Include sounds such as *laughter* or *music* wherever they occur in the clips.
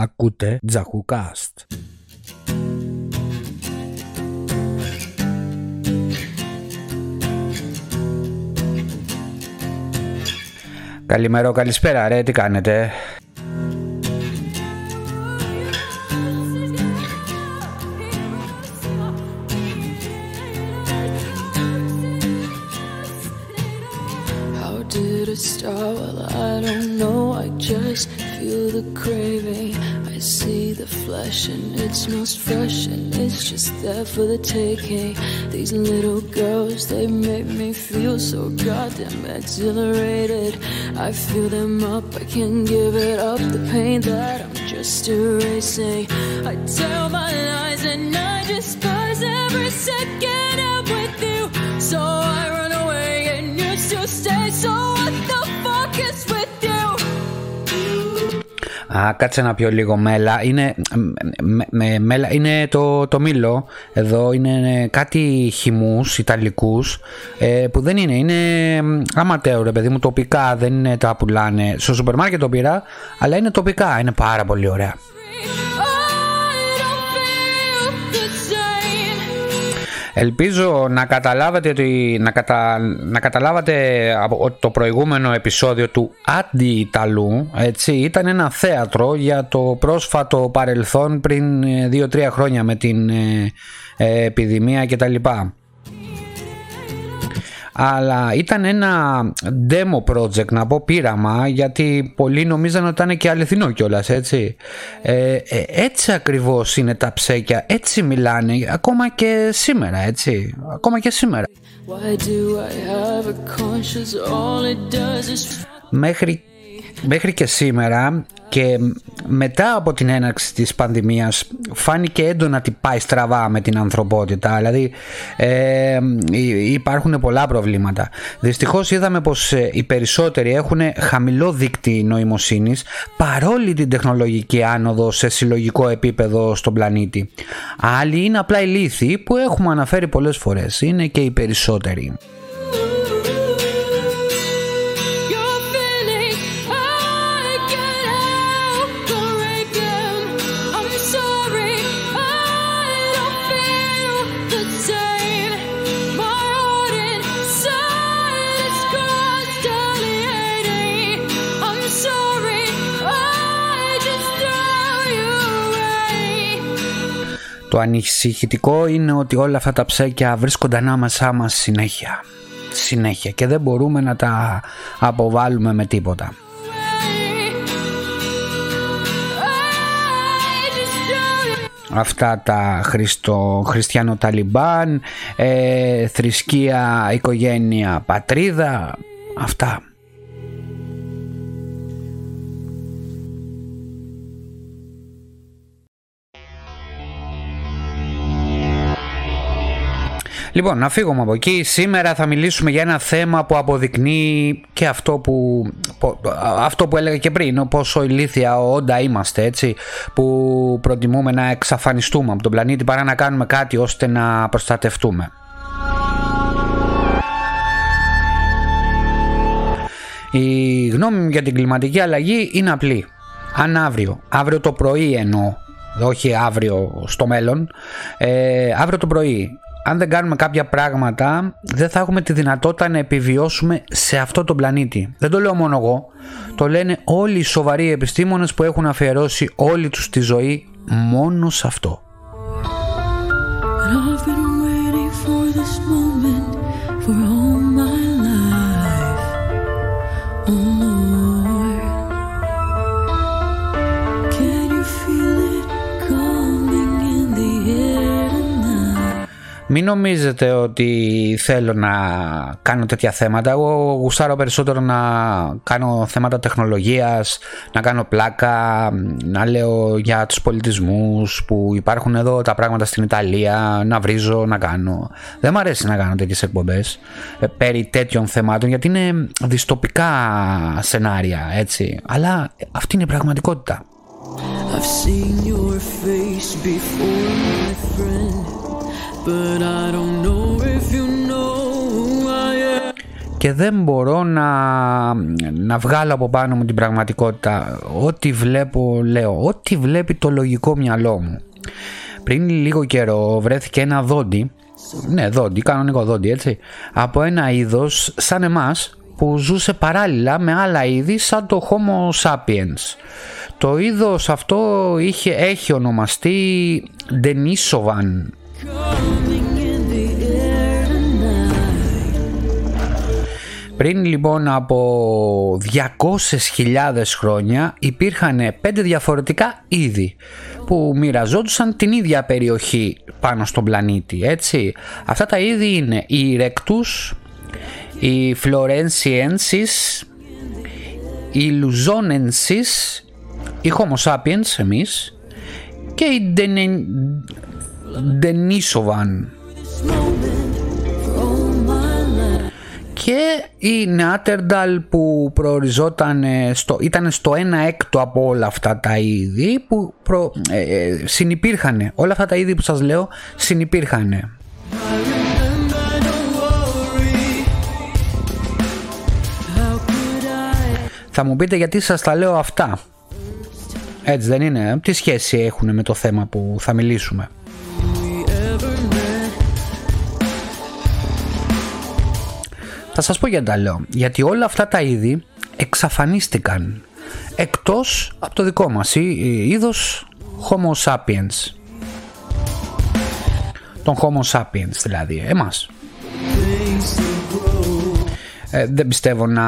Ακούτε Τζαχουκάστ. Καλημέρα, καλησπέρα ρε, τι κάνετε; start? Well, I don't know. I just feel the craving. I see the flesh and it smells fresh and it's just there for the taking. These little girls, they make me feel so goddamn exhilarated. I feel them up, I can't give it up. The pain that I'm just erasing. I tell my lies and I despise every second I'm with you. So I run away and you still stay. So what the fuck is? Α, κάτσε να πιω λίγο μέλα. Είναι, με, με- μέλα, είναι το, το μήλο. Εδώ είναι κάτι χυμούς ιταλικούς ε, που δεν είναι. Είναι αματέο ρε παιδί μου, τοπικά. Δεν είναι τα πουλάνε. Στο σούπερ μάρκετ το πήρα, αλλά είναι τοπικά. Είναι πάρα πολύ ωραία. Ελπίζω να καταλάβατε, ότι, να, κατα, να καταλάβατε από ότι το προηγούμενο επεισόδιο του Αντι-Ιταλού έτσι, ήταν ένα θέατρο για το πρόσφατο παρελθόν πριν 2-3 χρόνια με την ε, ε, επιδημία κτλ. Αλλά ήταν ένα demo project να πω πείραμα γιατί πολλοί νομίζαν ότι ήταν και αληθινό κιόλας έτσι. Ε, ε, έτσι ακριβώς είναι τα ψέκια, έτσι μιλάνε ακόμα και σήμερα έτσι. Ακόμα και σήμερα. Why do I have a conscience? All it does is Μέχρι, μέχρι και σήμερα και μετά από την έναρξη της πανδημίας φάνηκε έντονα ότι πάει στραβά με την ανθρωπότητα. Δηλαδή ε, υ- υπάρχουν πολλά προβλήματα. Δυστυχώς είδαμε πως ε, οι περισσότεροι έχουν χαμηλό δίκτυ νοημοσύνης παρόλη την τεχνολογική άνοδο σε συλλογικό επίπεδο στον πλανήτη. Άλλοι είναι απλά ηλίθιοι που έχουμε αναφέρει πολλές φορές. Είναι και οι περισσότεροι Το ανησυχητικό είναι ότι όλα αυτά τα ψέκια βρίσκονται ανάμεσά μας συνέχεια. Συνέχεια και δεν μπορούμε να τα αποβάλουμε με τίποτα. I just throw you Αυτά τα χριστο, χριστιανο-ταλιμπάν, ε, θρησκεία, οικογένεια, πατρίδα, αυτά. Λοιπόν, να φύγουμε από εκεί. Σήμερα θα μιλήσουμε για ένα θέμα που αποδεικνύει και αυτό που, πο- αυτό που έλεγα και πριν, πόσο ηλίθια όντα είμαστε, έτσι, που προτιμούμε να εξαφανιστούμε από τον πλανήτη παρά να κάνουμε κάτι ώστε να προστατευτούμε. Η γνώμη μου για την κλιματική αλλαγή είναι απλή. Αν αύριο, αύριο το πρωί εννοώ, όχι αύριο στο μέλλον, ε, αύριο το πρωί, αν δεν κάνουμε κάποια πράγματα, δεν θα έχουμε τη δυνατότητα να επιβιώσουμε σε αυτό το πλανήτη. Δεν το λέω μόνο εγώ, το λένε όλοι οι σοβαροί επιστήμονες που έχουν αφιερώσει όλη τους τη ζωή μόνο σε αυτό. Μην νομίζετε ότι θέλω να κάνω τέτοια θέματα. Εγώ γουστάρω περισσότερο να κάνω θέματα τεχνολογίας, να κάνω πλάκα, να λέω για τους πολιτισμούς που υπάρχουν εδώ τα πράγματα στην Ιταλία, να βρίζω, να κάνω. Δεν μου αρέσει να κάνω τέτοιες εκπομπές ε, περί τέτοιων θεμάτων γιατί είναι δυστοπικά σενάρια, έτσι. Αλλά αυτή είναι η πραγματικότητα. I've seen your face before, my friend, και δεν μπορώ να, να βγάλω από πάνω μου την πραγματικότητα. Ό,τι βλέπω λέω, ό,τι βλέπει το λογικό μυαλό μου. Πριν λίγο καιρό βρέθηκε ένα δόντι, ναι δόντι, κανονικό δόντι έτσι, από ένα είδος σαν εμάς που ζούσε παράλληλα με άλλα είδη σαν το Homo sapiens. Το είδος αυτό είχε, έχει ονομαστεί Denisovan. Πριν λοιπόν από 200.000 χρόνια υπήρχαν πέντε διαφορετικά είδη που μοιραζόντουσαν την ίδια περιοχή πάνω στον πλανήτη έτσι. Αυτά τα είδη είναι η Erectus, η Florentiensis, η Luzonensis, η Homo sapiens εμείς και η Denisovan και η Νεάτερνταλ που προοριζόταν στο, ήταν στο ένα έκτο από όλα αυτά τα είδη που προ, ε, ε συνυπήρχαν. Όλα αυτά τα είδη που σας λέω συνυπήρχαν. Θα μου πείτε γιατί σας τα λέω αυτά. Έτσι δεν είναι. Τι σχέση έχουν με το θέμα που θα μιλήσουμε; Θα σας πω γιατί τα λέω. Γιατί όλα αυτά τα είδη εξαφανίστηκαν. Εκτός από το δικό μας είδος Homo sapiens. Τον Homo sapiens δηλαδή, εμάς. Ε, δεν πιστεύω να,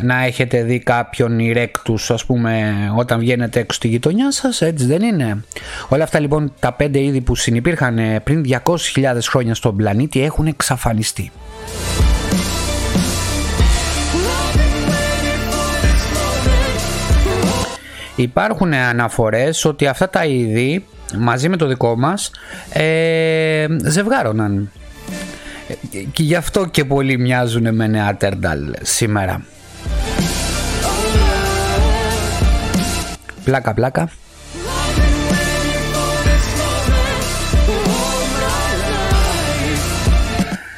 να έχετε δει κάποιον ηρέκτους ας πούμε όταν βγαίνετε έξω στη γειτονιά σας έτσι δεν είναι όλα αυτά λοιπόν τα πέντε είδη που συνεπήρχαν πριν 200.000 χρόνια στον πλανήτη έχουν εξαφανιστεί Υπάρχουν αναφορές ότι αυτά τα είδη μαζί με το δικό μας ε, ζευγάρωναν και γι' αυτό και πολλοί μοιάζουν με Νεάτερνταλ σήμερα. Πλάκα πλάκα.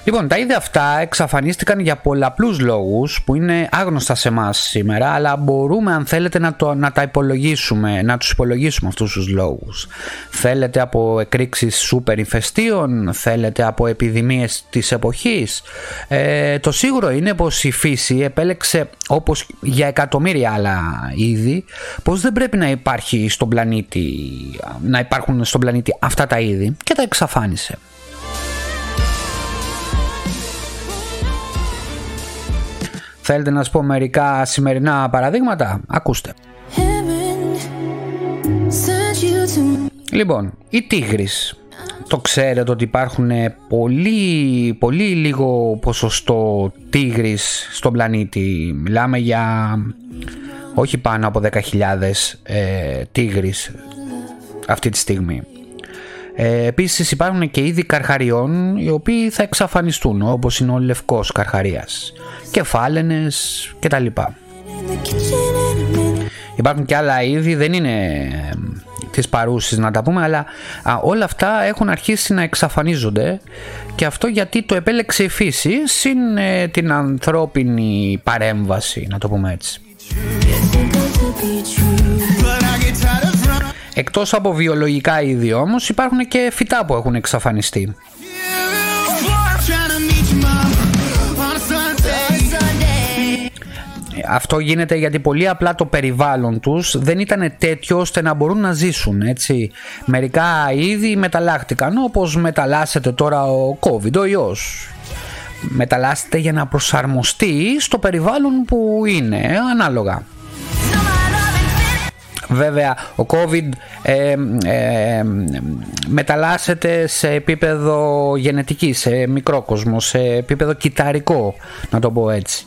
Λοιπόν, τα είδη αυτά εξαφανίστηκαν για πολλαπλούς λόγους που είναι άγνωστα σε εμάς σήμερα, αλλά μπορούμε αν θέλετε να, το, να τα υπολογίσουμε, να τους υπολογίσουμε αυτούς τους λόγους. Θέλετε από εκρήξεις σούπερ ηφαιστείων, θέλετε από επιδημίες της εποχής. Ε, το σίγουρο είναι πως η φύση επέλεξε όπως για εκατομμύρια άλλα είδη, πως δεν πρέπει να υπάρχει στον πλανήτη, να υπάρχουν στον πλανήτη αυτά τα είδη και τα εξαφάνισε. Θέλετε να σας πω μερικά σημερινά παραδείγματα. Ακούστε. Λοιπόν, η τίγρης. Το ξέρετε ότι υπάρχουν πολύ, πολύ λίγο ποσοστό τίγρης στον πλανήτη. Μιλάμε για όχι πάνω από 10.000 ε, τίγρης αυτή τη στιγμή. Ε, επίσης υπάρχουν και είδη καρχαριών οι οποίοι θα εξαφανιστούν όπως είναι ο λευκός καρχαρίας, κεφάλαινες κτλ. Υπάρχουν και άλλα είδη, δεν είναι ε, τις παρούσεις να τα πούμε, αλλά όλα αυτά έχουν αρχίσει να εξαφανίζονται και αυτό γιατί το επέλεξε η φύση συν ε, την ανθρώπινη παρέμβαση, να το πούμε έτσι. Εκτός από βιολογικά είδη όμως υπάρχουν και φυτά που έχουν εξαφανιστεί. Αυτό γίνεται γιατί πολύ απλά το περιβάλλον τους δεν ήταν τέτοιο ώστε να μπορούν να ζήσουν έτσι. Μερικά είδη μεταλλάχτηκαν όπως μεταλλάσσεται τώρα ο COVID, ο ιός. Μεταλλάσσεται για να προσαρμοστεί στο περιβάλλον που είναι ανάλογα. Βέβαια ο COVID ε, ε, μεταλλάσσεται σε επίπεδο γενετική, σε μικρό κόσμο, σε επίπεδο κυταρικό να το πω έτσι.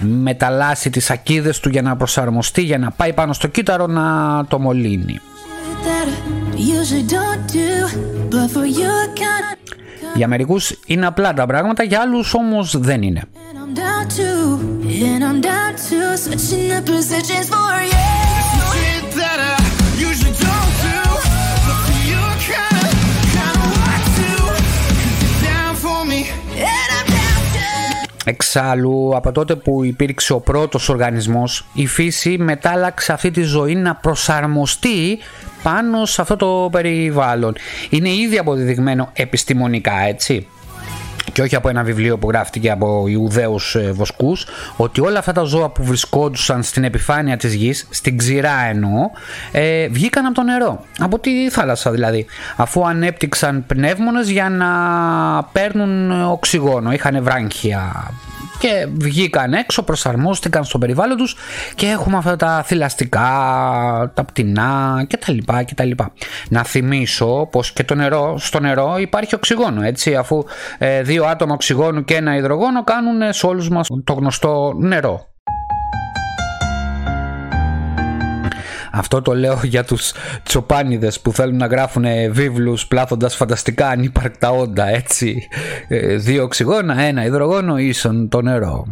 Μεταλλάσσει τις ακίδες του για να προσαρμοστεί, για να πάει πάνω στο κύτταρο να το μολύνει. Για μερικούς είναι απλά τα πράγματα, για άλλους όμως δεν είναι. And I'm down to switching the positions for you. Shit that I usually don't do. But for you, kinda, kinda want to. Cause you're down for me. Εξάλλου από τότε που υπήρξε ο πρώτος οργανισμός η φύση μετάλλαξε αυτή τη ζωή να προσαρμοστεί πάνω σε αυτό το περιβάλλον. Είναι ήδη αποδεδειγμένο επιστημονικά έτσι και όχι από ένα βιβλίο που γράφτηκε από Ιουδαίους ε, βοσκούς ότι όλα αυτά τα ζώα που βρισκόντουσαν στην επιφάνεια της γης, στην ξηρά εννοώ, ε, βγήκαν από το νερό, από τη θάλασσα δηλαδή, αφού ανέπτυξαν πνεύμονες για να παίρνουν οξυγόνο, είχαν βράγχια και βγήκαν έξω, προσαρμόστηκαν στο περιβάλλον τους και έχουμε αυτά τα θηλαστικά, τα πτηνά κτλ. λοιπά Να θυμίσω πως και το νερό, στο νερό υπάρχει οξυγόνο έτσι αφού ε, δύο άτομα οξυγόνου και ένα υδρογόνο κάνουν σε όλους μας το γνωστό νερό. Αυτό το λέω για τους τσοπάνιδες που θέλουν να γράφουν βίβλους πλάθοντας φανταστικά ανύπαρκτα όντα έτσι. Ε, δύο οξυγόνα, ένα υδρογόνο ίσον το νερό.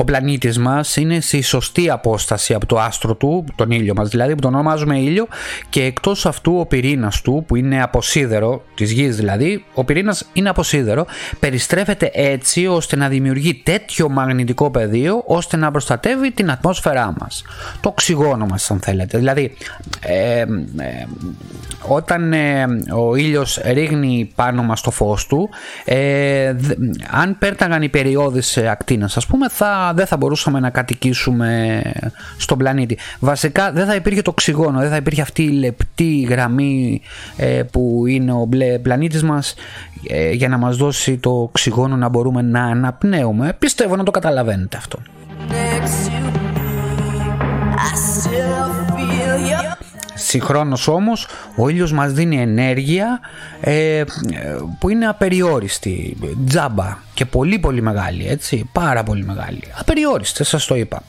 Ο πλανήτης μας είναι στη σωστή απόσταση από το άστρο του, τον ήλιο μας δηλαδή, που τον ονομάζουμε ήλιο και εκτός αυτού ο πυρήνας του που είναι από σίδερο, της γης δηλαδή, ο πυρήνας είναι από σίδερο, περιστρέφεται έτσι ώστε να δημιουργεί τέτοιο μαγνητικό πεδίο ώστε να προστατεύει την ατμόσφαιρά μας. Το οξυγόνο μας αν θέλετε. Δηλαδή, ε, ε, όταν ε, ο ήλιος ρίχνει πάνω μας το φως του, ε, αν πέρταγαν οι περιόδεις ακτίνας ας πούμε θα δεν θα μπορούσαμε να κατοικήσουμε στον πλανήτη. Βασικά δεν θα υπήρχε το οξυγόνο, δεν θα υπήρχε αυτή η λεπτή γραμμή ε, που είναι ο μπλε πλανήτης μας ε, για να μας δώσει το οξυγόνο να μπορούμε να αναπνέουμε. Πιστεύω να το καταλαβαίνετε αυτό. Συγχρόνως όμως ο ήλιος μας δίνει ενέργεια ε, που είναι απεριόριστη, τζάμπα. Και πολύ πολύ μεγάλη έτσι, πάρα πολύ μεγάλη. Απεριόριστη σας το είπα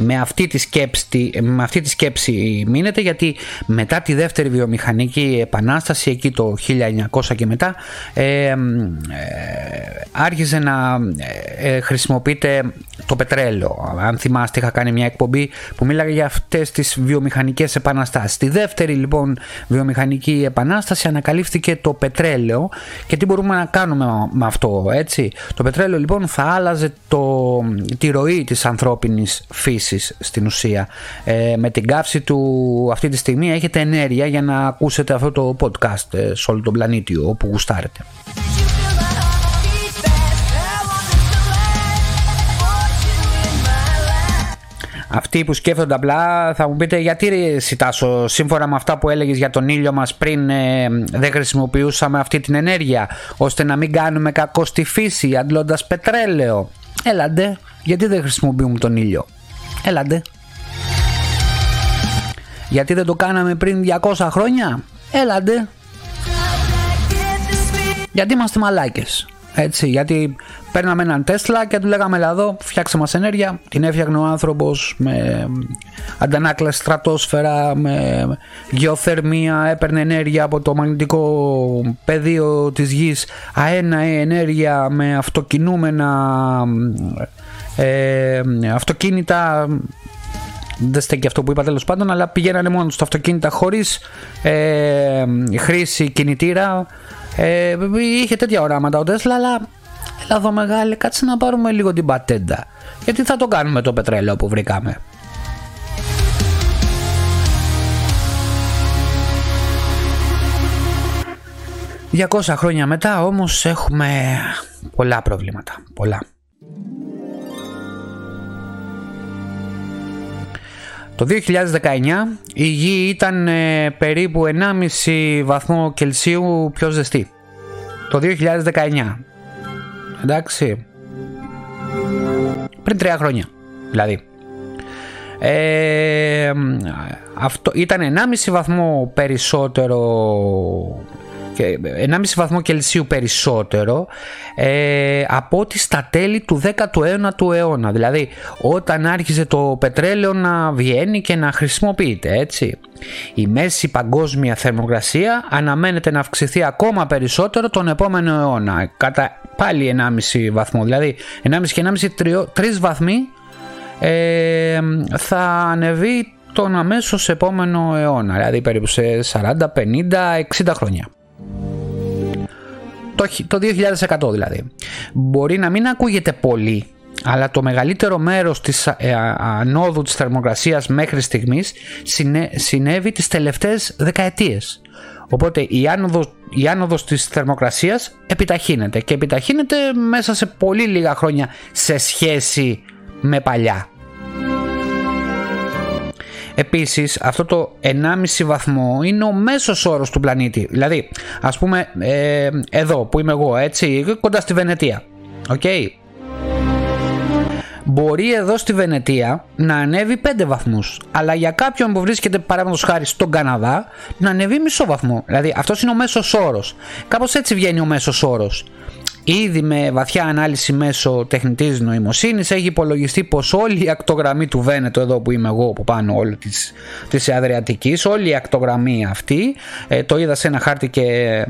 με αυτή τη σκέψη, με αυτή τη σκέψη μείνετε γιατί μετά τη δεύτερη βιομηχανική επανάσταση εκεί το 1900 και μετά ε, ε, άρχισε να ε, χρησιμοποιείται το πετρέλαιο. Αν θυμάστε είχα κάνει μια εκπομπή που μίλαγε για αυτές τις βιομηχανικές επαναστάσεις. Στη δεύτερη λοιπόν βιομηχανική επανάσταση ανακαλύφθηκε το πετρέλαιο και τι μπορούμε να κάνουμε με αυτό έτσι; Το πετρέλαιο λοιπόν θα άλλαζε το, τη ροή της ανθρώπινης φύσης στην ουσία. Ε, με την καύση του αυτή τη στιγμή έχετε ενέργεια για να ακούσετε αυτό το podcast ε, σε όλο τον πλανήτη όπου γουστάρετε. Αυτοί που σκέφτονται απλά θα μου πείτε γιατί Σιτάσο σύμφωνα με αυτά που έλεγες για τον ήλιο μας πριν ε, δεν χρησιμοποιούσαμε αυτή την ενέργεια ώστε να μην κάνουμε κακό στη φύση αντλώντας πετρέλαιο. Έλαντε, γιατί δεν χρησιμοποιούμε τον ήλιο; Έλαντε. Γιατί δεν το κάναμε πριν 200 χρόνια; Έλαντε. Γιατί είμαστε μαλάκες. Έτσι, γιατί παίρναμε έναν Τέσλα και του λέγαμε έλα εδώ, φτιάξε μας ενέργεια. Την έφτιαχνε ο άνθρωπος με αντανάκλαση στρατόσφαιρα, με γεωθερμία, έπαιρνε ενέργεια από το μαγνητικό πεδίο της γης, αένα ενέργεια με αυτοκινούμενα ε, αυτοκίνητα δεν στέκει αυτό που είπα τέλος πάντων, αλλά πηγαίνανε μόνο στα αυτοκίνητα χωρίς ε, χρήση κινητήρα. Ε, είχε τέτοια οράματα ο Τέσλα, αλλά έλα εδώ μεγάλη, κάτσε να πάρουμε λίγο την πατέντα. Γιατί θα το κάνουμε το πετρέλαιο που βρήκαμε. «200 χρόνια μετά όμως έχουμε πολλά προβλήματα, πολλά. Το 2019 η γη ήταν ε, περίπου 1,5 βαθμό Κελσίου πιο ζεστή. Το 2019. Εντάξει. Πριν τρία χρόνια δηλαδή. Ε, αυτό ήταν 1,5 βαθμό περισσότερο 1,5 βαθμό Κελσίου περισσότερο ε, από ό,τι στα τέλη του 19ου αιώνα. Δηλαδή όταν άρχισε το πετρέλαιο να βγαίνει και να χρησιμοποιείται έτσι. Η μέση παγκόσμια θερμοκρασία αναμένεται να αυξηθεί ακόμα περισσότερο τον επόμενο αιώνα. Κατά πάλι 1,5 βαθμό. Δηλαδή 1,5 και 1,5 3 βαθμοί ε, θα ανεβεί τον αμέσως επόμενο αιώνα, δηλαδή περίπου σε 40, 50, 60 χρόνια. Το, 2100 δηλαδή. Μπορεί να μην ακούγεται πολύ, αλλά το μεγαλύτερο μέρος της ε, ανόδου της θερμοκρασίας μέχρι στιγμής συνέβη τις τελευταίες δεκαετίες. Οπότε η άνοδος, η άνοδος της θερμοκρασίας επιταχύνεται και επιταχύνεται μέσα σε πολύ λίγα χρόνια σε σχέση με παλιά. Επίσης αυτό το 1,5 βαθμό είναι ο μέσος όρος του πλανήτη. Δηλαδή ας πούμε ε, εδώ που είμαι εγώ έτσι κοντά στη Βενετία. Okay. Μπορεί εδώ στη Βενετία να ανέβει 5 βαθμούς αλλά για κάποιον που βρίσκεται παράδειγμα χάρη στον Καναδά να ανέβει μισό βαθμό. Δηλαδή αυτός είναι ο μέσος όρος. Κάπως έτσι βγαίνει ο μέσος όρος. Ήδη με βαθιά ανάλυση μέσω τεχνητής νοημοσύνης έχει υπολογιστεί πως όλη η ακτογραμμή του Βένετο εδώ που είμαι εγώ που πάνω όλη της, της Αδριατικής όλη η ακτογραμμή αυτή ε, το είδα σε ένα χάρτη και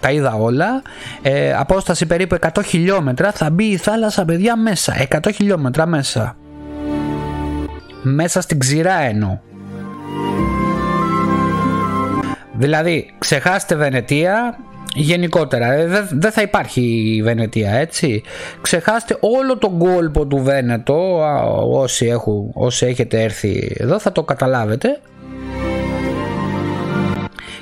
τα είδα όλα ε, απόσταση περίπου 100 χιλιόμετρα θα μπει η θάλασσα παιδιά μέσα 100 χιλιόμετρα μέσα. Μέσα στην ξηρά εννοώ. Δηλαδή, ξεχάστε Βενετία, γενικότερα. Ε, δεν θα υπάρχει η Βενετία έτσι. Ξεχάστε όλο τον κόλπο του Βένετο όσοι, έχουν, όσοι έχετε έρθει εδώ θα το καταλάβετε.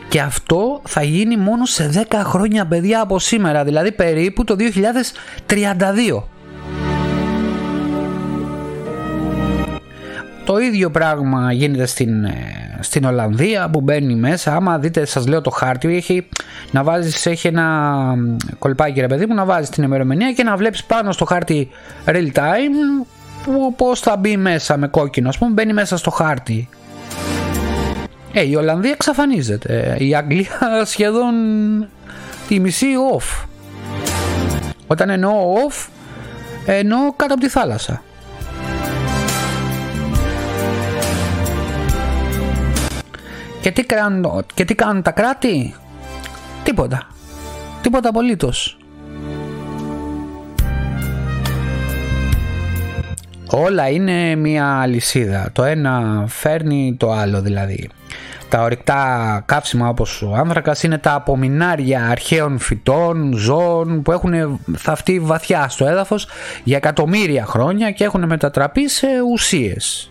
Και αυτό θα γίνει μόνο σε 10 χρόνια παιδιά από σήμερα, δηλαδή περίπου το 2032. Το ίδιο πράγμα γίνεται στην, ε, στην Ολλανδία που μπαίνει μέσα. Άμα δείτε, σας λέω το χάρτη, έχει να βάζεις, έχει ένα κολπάκι ρε παιδί μου, να βάζεις την ημερομηνία και να βλέπεις πάνω στο χάρτη real time που, πώς θα μπει μέσα με κόκκινο, ας πούμε, μπαίνει μέσα στο χάρτη. Ε, η Ολλανδία εξαφανίζεται. Η Αγγλία *laughs* σχεδόν τη μισή off. Όταν εννοώ off, εννοώ κάτω από τη θάλασσα. Και τι, κάνουν, και τι κάνουν τα κράτη; Τίποτα. Τίποτα απολύτως. Όλα είναι μια αλυσίδα. Το ένα φέρνει το άλλο δηλαδή. Τα ορυκτά καύσιμα όπως ο άνθρακας είναι τα απομεινάρια αρχαίων φυτών, ζώων που έχουν θαυτεί βαθιά στο έδαφος για εκατομμύρια χρόνια και έχουν μετατραπεί σε ουσίες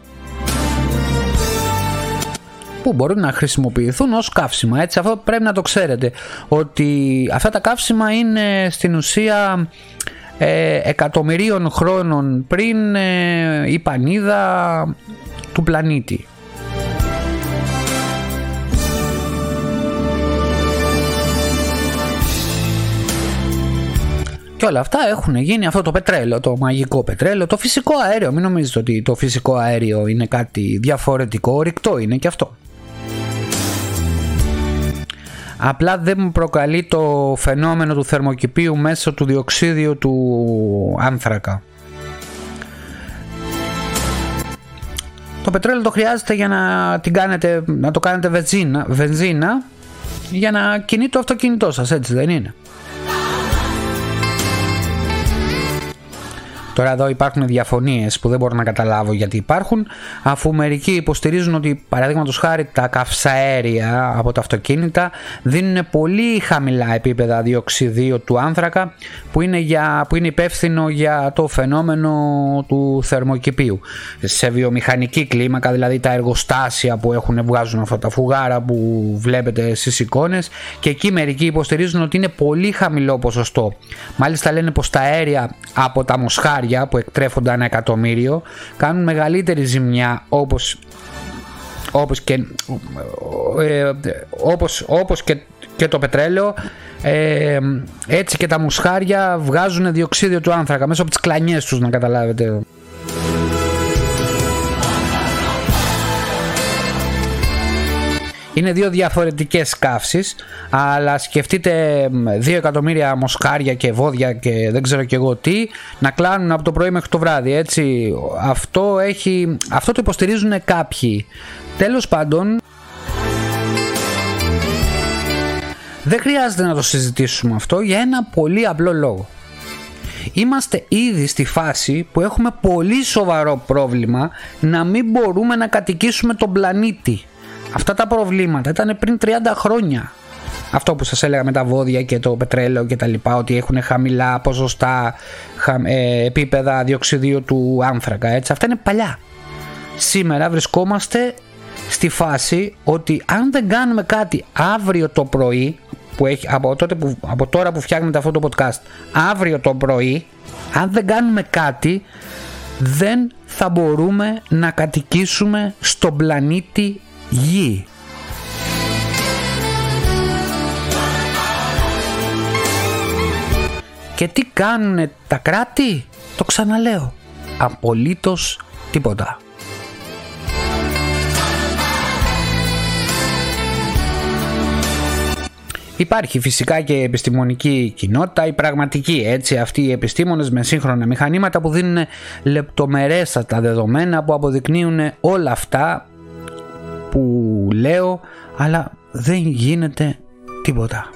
που μπορούν να χρησιμοποιηθούν ως καύσιμα. Έτσι, αυτό πρέπει να το ξέρετε, ότι αυτά τα καύσιμα είναι στην ουσία ε, εκατομμυρίων χρόνων πριν ε, η πανίδα του πλανήτη. Και όλα αυτά έχουν γίνει αυτό το πετρέλαιο, το μαγικό πετρέλαιο, το φυσικό αέριο. Μην νομίζετε ότι το φυσικό αέριο είναι κάτι διαφορετικό, ρηκτό είναι και αυτό. Απλά δεν μου προκαλεί το φαινόμενο του θερμοκηπίου μέσω του διοξίδιου του άνθρακα. Το πετρέλαιο το χρειάζεται για να, την κάνετε, να το κάνετε βενζίνα, βενζίνα για να κινεί το αυτοκίνητό σας, έτσι δεν είναι; Τώρα εδώ υπάρχουν διαφωνίες που δεν μπορώ να καταλάβω γιατί υπάρχουν, αφού μερικοί υποστηρίζουν ότι παραδείγματος χάρη τα καυσαέρια από τα αυτοκίνητα δίνουν πολύ χαμηλά επίπεδα διοξιδίου του άνθρακα που είναι, για, που είναι υπεύθυνο για το φαινόμενο του θερμοκηπίου. Σε βιομηχανική κλίμακα, δηλαδή τα εργοστάσια που έχουν βγάζουν αυτά τα φουγάρα που βλέπετε στις εικόνες και εκεί μερικοί υποστηρίζουν ότι είναι πολύ χαμηλό ποσοστό. Μάλιστα λένε πως τα αέρια από τα μοσχάρια που εκτρέφονται ένα εκατομμύριο κάνουν μεγαλύτερη ζημιά όπως όπως και, ε, όπως, όπως και, και το πετρέλαιο. Ε, έτσι και τα μουσχάρια βγάζουν διοξίδιο του άνθρακα μέσα από τις κλανιές τους να καταλάβετε Είναι δύο διαφορετικές καύσεις, αλλά σκεφτείτε 2 εκατομμύρια μοσχάρια και βόδια και δεν ξέρω και εγώ τι, να κλάνουν από το πρωί μέχρι το βράδυ, έτσι. Αυτό, έχει, αυτό το υποστηρίζουν κάποιοι. Τέλος πάντων, δεν χρειάζεται να το συζητήσουμε αυτό για ένα πολύ απλό λόγο. είμαστε ήδη στη φάση που έχουμε πολύ σοβαρό πρόβλημα να μην μπορούμε να κατοικήσουμε τον πλανήτη. Αυτά τα προβλήματα ήταν πριν 30 χρόνια. Αυτό που σας έλεγα με τα βόδια και το πετρέλαιο και τα λοιπά ότι έχουν χαμηλά ποσοστά ε, επίπεδα διοξιδίου του άνθρακα έτσι. Αυτά είναι παλιά. Σήμερα βρισκόμαστε στη φάση ότι αν δεν κάνουμε κάτι αύριο το πρωί που έχει, από, τότε που, από τώρα που φτιάχνετε αυτό το podcast αύριο το πρωί αν δεν κάνουμε κάτι δεν θα μπορούμε να κατοικήσουμε στον πλανήτη Γη. Και τι κάνουν τα κράτη, το ξαναλέω, απολύτως τίποτα. Υπάρχει φυσικά και η επιστημονική κοινότητα, η πραγματική έτσι, αυτοί οι επιστήμονες με σύγχρονα μηχανήματα που δίνουν λεπτομερέστατα δεδομένα που αποδεικνύουν όλα αυτά που λέω αλλά δεν γίνεται τίποτα.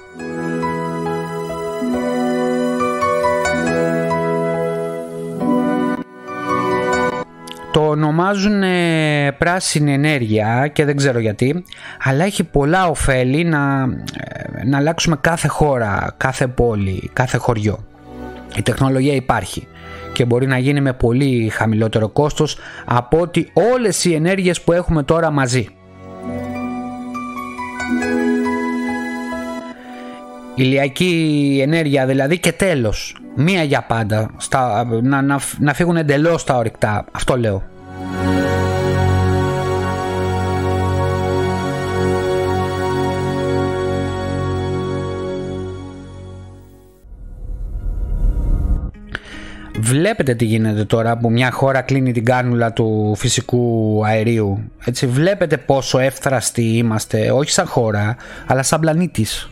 Το ονομάζουν πράσινη ενέργεια και δεν ξέρω γιατί, αλλά έχει πολλά ωφέλη να, ε, να αλλάξουμε κάθε χώρα, κάθε πόλη, κάθε χωριό. Η τεχνολογία υπάρχει και μπορεί να γίνει με πολύ χαμηλότερο κόστος από ότι όλες οι ενέργειες που έχουμε τώρα μαζί. Ηλιακή ενέργεια δηλαδή και τέλος. Μία για πάντα. Στα, να, να, να φύγουν εντελώς τα ορυκτά. Αυτό λέω. Βλέπετε τι γίνεται τώρα που μια χώρα κλείνει την κάνουλα του φυσικού αερίου. Έτσι βλέπετε πόσο εύθραστοι είμαστε, όχι σαν χώρα, αλλά σαν πλανήτης.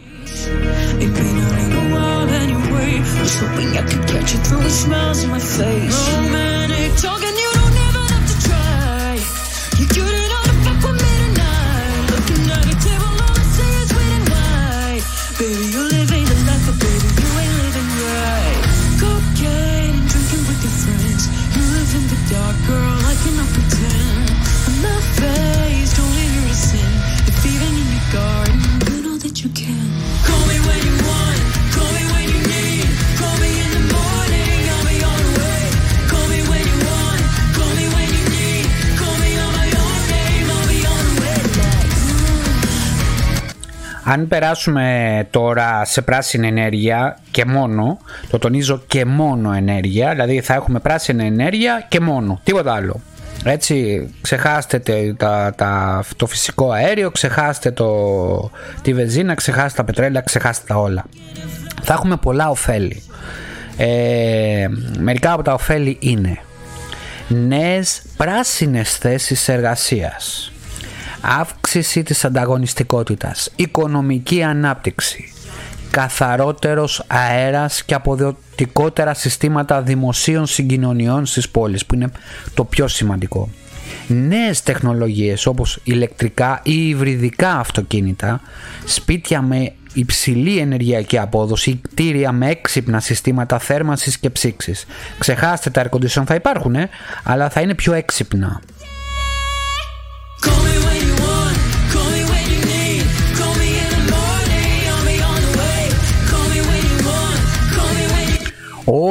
Αν περάσουμε τώρα σε πράσινη ενέργεια και μόνο, το τονίζω και μόνο ενέργεια, δηλαδή θα έχουμε πράσινη ενέργεια και μόνο, τίποτα άλλο. Έτσι, ξεχάστε τα, τα, το φυσικό αέριο, ξεχάστε το, τη βενζίνα, ξεχάστε τα πετρέλαια, ξεχάστε τα όλα. Θα έχουμε πολλά ωφέλη. Ε, μερικά από τα ωφέλη είναι νέες πράσινες θέσεις εργασίας αύξηση της ανταγωνιστικότητας, οικονομική ανάπτυξη, καθαρότερος αέρας και αποδοτικότερα συστήματα δημοσίων συγκοινωνιών στις πόλεις που είναι το πιο σημαντικό. Νέες τεχνολογίες όπως ηλεκτρικά ή υβριδικά αυτοκίνητα, σπίτια με υψηλή ενεργειακή απόδοση, κτίρια με έξυπνα συστήματα θέρμανσης και ψήξης. Ξεχάστε τα air condition θα υπάρχουν, αλλά θα είναι πιο έξυπνα.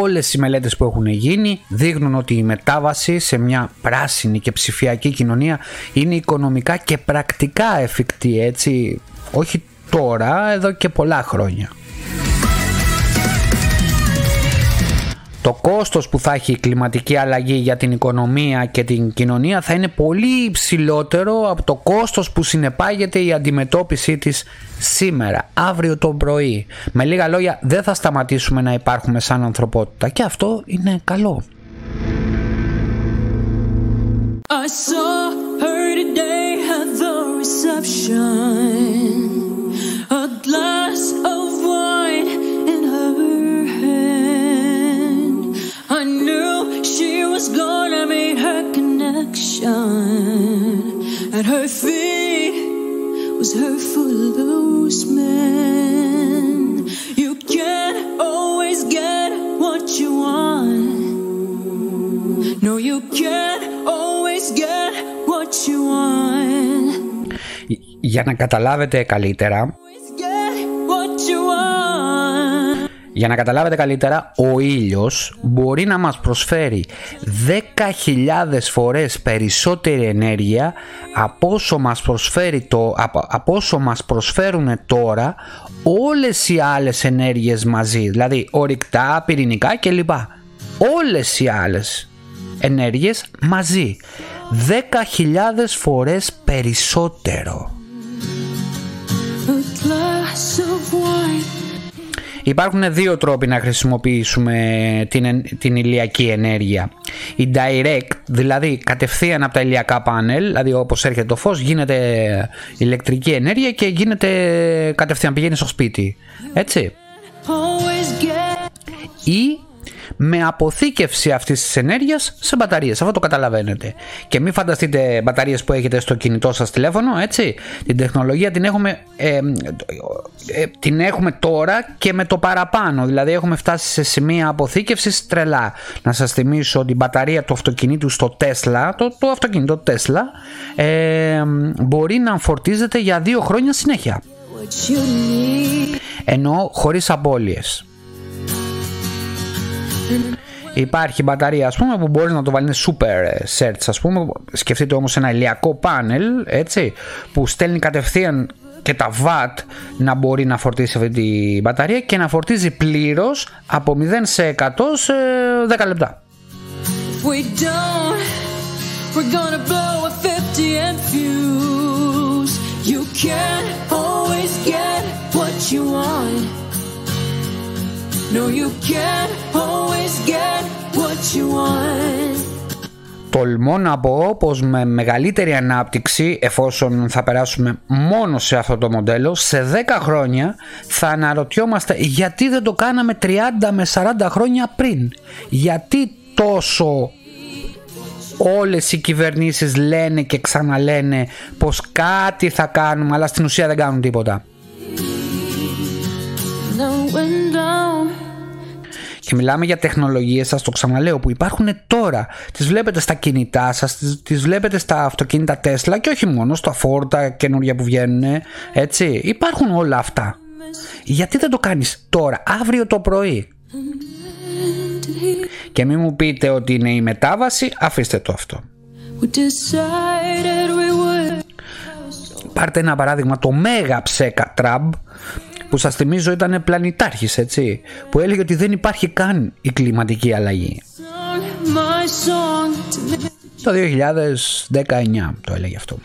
Όλες οι μελέτες που έχουν γίνει δείχνουν ότι η μετάβαση σε μια πράσινη και ψηφιακή κοινωνία είναι οικονομικά και πρακτικά εφικτή έτσι, όχι τώρα, εδώ και πολλά χρόνια. Το κόστος που θα έχει η κλιματική αλλαγή για την οικονομία και την κοινωνία θα είναι πολύ υψηλότερο από το κόστος που συνεπάγεται η αντιμετώπιση της σήμερα, αύριο το πρωί. Με λίγα λόγια δεν θα σταματήσουμε να υπάρχουμε σαν ανθρωπότητα και αυτό είναι καλό. I saw her today at the reception A glass of I knew she was gonna make her connection. At her feet was her for loose man. You can't always get what you want. No, you can't always get what you want. Για να καταλάβετε καλύτερα, για να καταλάβετε καλύτερα, ο ήλιος μπορεί να μας προσφέρει 10.000 φορές περισσότερη ενέργεια από όσο μας, προσφέρει το, από, όσο μας προσφέρουν τώρα όλες οι άλλες ενέργειες μαζί, δηλαδή ορυκτά, πυρηνικά κλπ. Όλες οι άλλες ενέργειες μαζί. 10.000 φορές περισσότερο. Υπάρχουν δύο τρόποι να χρησιμοποιήσουμε την, την ηλιακή ενέργεια. Η direct, δηλαδή κατευθείαν από τα ηλιακά πάνελ, δηλαδή όπως έρχεται το φως γίνεται ηλεκτρική ενέργεια και γίνεται κατευθείαν πηγαίνει στο σπίτι. Έτσι. Ή με αποθήκευση αυτής της ενέργειας σε μπαταρίες. Αυτό το καταλαβαίνετε. Και μην φανταστείτε μπαταρίες που έχετε στο κινητό σας τηλέφωνο, έτσι. Την τεχνολογία την έχουμε, ε, ε, την έχουμε τώρα και με το παραπάνω. Δηλαδή έχουμε φτάσει σε σημεία αποθήκευσης τρελά. Να σας θυμίσω ότι η μπαταρία του αυτοκινήτου στο Tesla, το, το αυτοκίνητο Tesla, ε, μπορεί να φορτίζεται για δύο χρόνια συνέχεια. Ενώ χωρίς απώλειες. Υπάρχει μπαταρία ας πούμε που μπορείς να το βάλεις super search ας πούμε σκεφτείτε όμως ένα ηλιακό πάνελ έτσι που στέλνει κατευθείαν και τα watt να μπορεί να φορτίσει αυτή τη μπαταρία και να φορτίζει πλήρως από 0 σε 100 σε 10 λεπτά. No, you always get what you want. Τολμώ να πω πως με μεγαλύτερη ανάπτυξη εφόσον θα περάσουμε μόνο σε αυτό το μοντέλο σε 10 χρόνια θα αναρωτιόμαστε γιατί δεν το κάναμε 30 με 40 χρόνια πριν. Γιατί τόσο όλες οι κυβερνήσεις λένε και ξαναλένε πως κάτι θα κάνουμε αλλά στην ουσία δεν κάνουν τίποτα και μιλάμε για τεχνολογίες, σας το ξαναλέω, που υπάρχουν τώρα. Τις βλέπετε στα κινητά σας, τις βλέπετε στα αυτοκίνητα Tesla και όχι μόνο, στα Ford, τα καινούργια που βγαίνουν, έτσι. Υπάρχουν όλα αυτά. Γιατί δεν το κάνεις τώρα, αύριο το πρωί; Και μην μου πείτε ότι είναι η μετάβαση, αφήστε το αυτό. Πάρτε ένα παράδειγμα, το Mega Ψέκα Τραμπ που σας θυμίζω ήταν πλανητάρχης έτσι που έλεγε ότι δεν υπάρχει καν η κλιματική αλλαγή. Το 2019 το έλεγε αυτό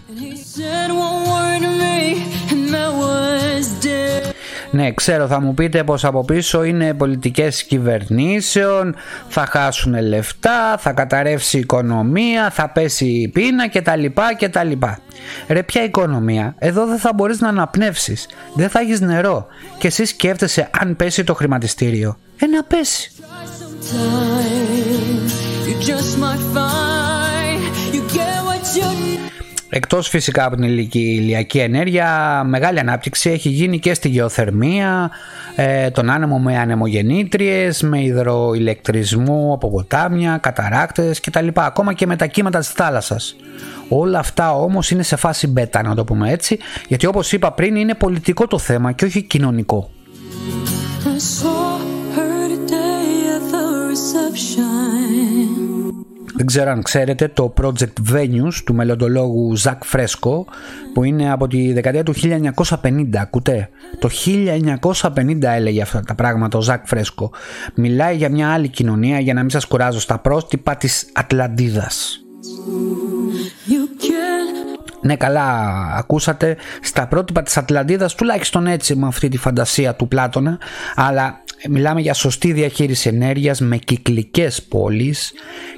ναι, ξέρω θα μου πείτε πως από πίσω είναι πολιτικές κυβερνήσεων, θα χάσουν λεφτά, θα καταρρεύσει η οικονομία, θα πέσει η πείνα κτλ. κτλ. Ρε ποια οικονομία, εδώ δεν θα μπορείς να αναπνεύσεις, δεν θα έχεις νερό και εσύ σκέφτεσαι αν πέσει το χρηματιστήριο. Ε να πέσει. Εκτός φυσικά από την ηλιακή ενέργεια, μεγάλη ανάπτυξη έχει γίνει και στη γεωθερμία, ε, τον άνεμο με ανεμογεννήτριες, με υδροηλεκτρισμό από ποτάμια, καταράκτες κτλ. Ακόμα και με τα κύματα της θάλασσας. Όλα αυτά όμως είναι σε φάση μπέτα να το πούμε έτσι, γιατί όπως είπα πριν είναι πολιτικό το θέμα και όχι κοινωνικό. Δεν ξέρω αν ξέρετε το Project Venus του μελλοντολόγου Ζακ Φρέσκο που είναι από τη δεκαετία του 1950. Ακούτε, το 1950 έλεγε αυτά τα πράγματα ο Ζακ Φρέσκο. Μιλάει για μια άλλη κοινωνία για να μην σας κουράζω στα πρότυπα της Ατλαντίδας. Ναι καλά ακούσατε στα πρότυπα της Ατλαντίδας τουλάχιστον έτσι με αυτή τη φαντασία του Πλάτωνα αλλά μιλάμε για σωστή διαχείριση ενέργειας με κυκλικές πόλεις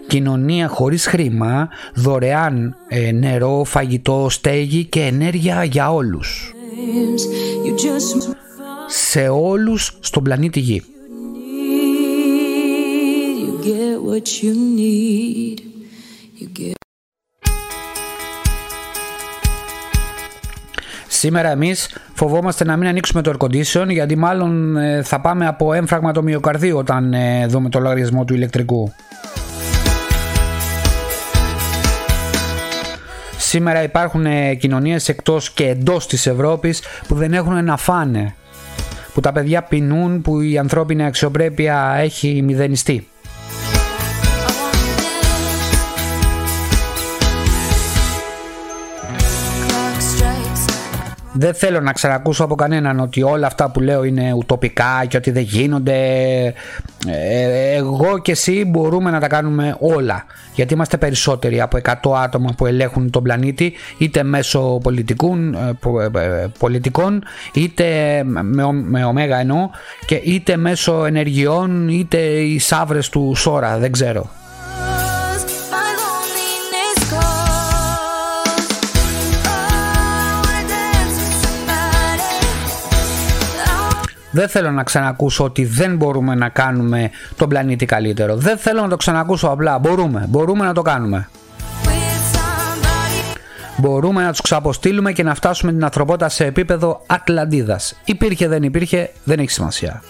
κοινωνία χωρίς χρήμα δωρεάν ε, νερό, φαγητό, στέγη και ενέργεια για όλους. Σε όλους στον πλανήτη Γη Σήμερα εμείς φοβόμαστε να μην ανοίξουμε το air condition γιατί μάλλον ε, θα πάμε από έμφραγμα το μυοκαρδίου όταν ε, δούμε το λογαριασμό του ηλεκτρικού. Σήμερα υπάρχουν ε, κοινωνίες εκτός και εντός της Ευρώπης που δεν έχουν να φάνε. Που τα παιδιά πεινούν, που η ανθρώπινη αξιοπρέπεια έχει μηδενιστεί. Δεν θέλω να ξανακούσω από κανέναν ότι όλα αυτά που λέω είναι ουτοπικά και ότι δεν γίνονται. Ε, εγώ και εσύ μπορούμε να τα κάνουμε όλα. Γιατί είμαστε περισσότεροι από 100 άτομα που ελέγχουν τον πλανήτη είτε μέσω πολιτικών, ε, ε, πολιτικών είτε με, με ωμέγα εννοώ και είτε μέσω ενεργειών είτε οι σαύρες του Σόρα, δεν ξέρω. Δεν θέλω να ξανακούσω ότι δεν μπορούμε να κάνουμε τον πλανήτη καλύτερο. Δεν θέλω να το ξανακούσω απλά. Μπορούμε. Μπορούμε να το κάνουμε. Μπορούμε να τους ξαποστείλουμε και να φτάσουμε την ανθρωπότητα σε επίπεδο Ατλαντίδας. Υπήρχε δεν υπήρχε, δεν έχει σημασία.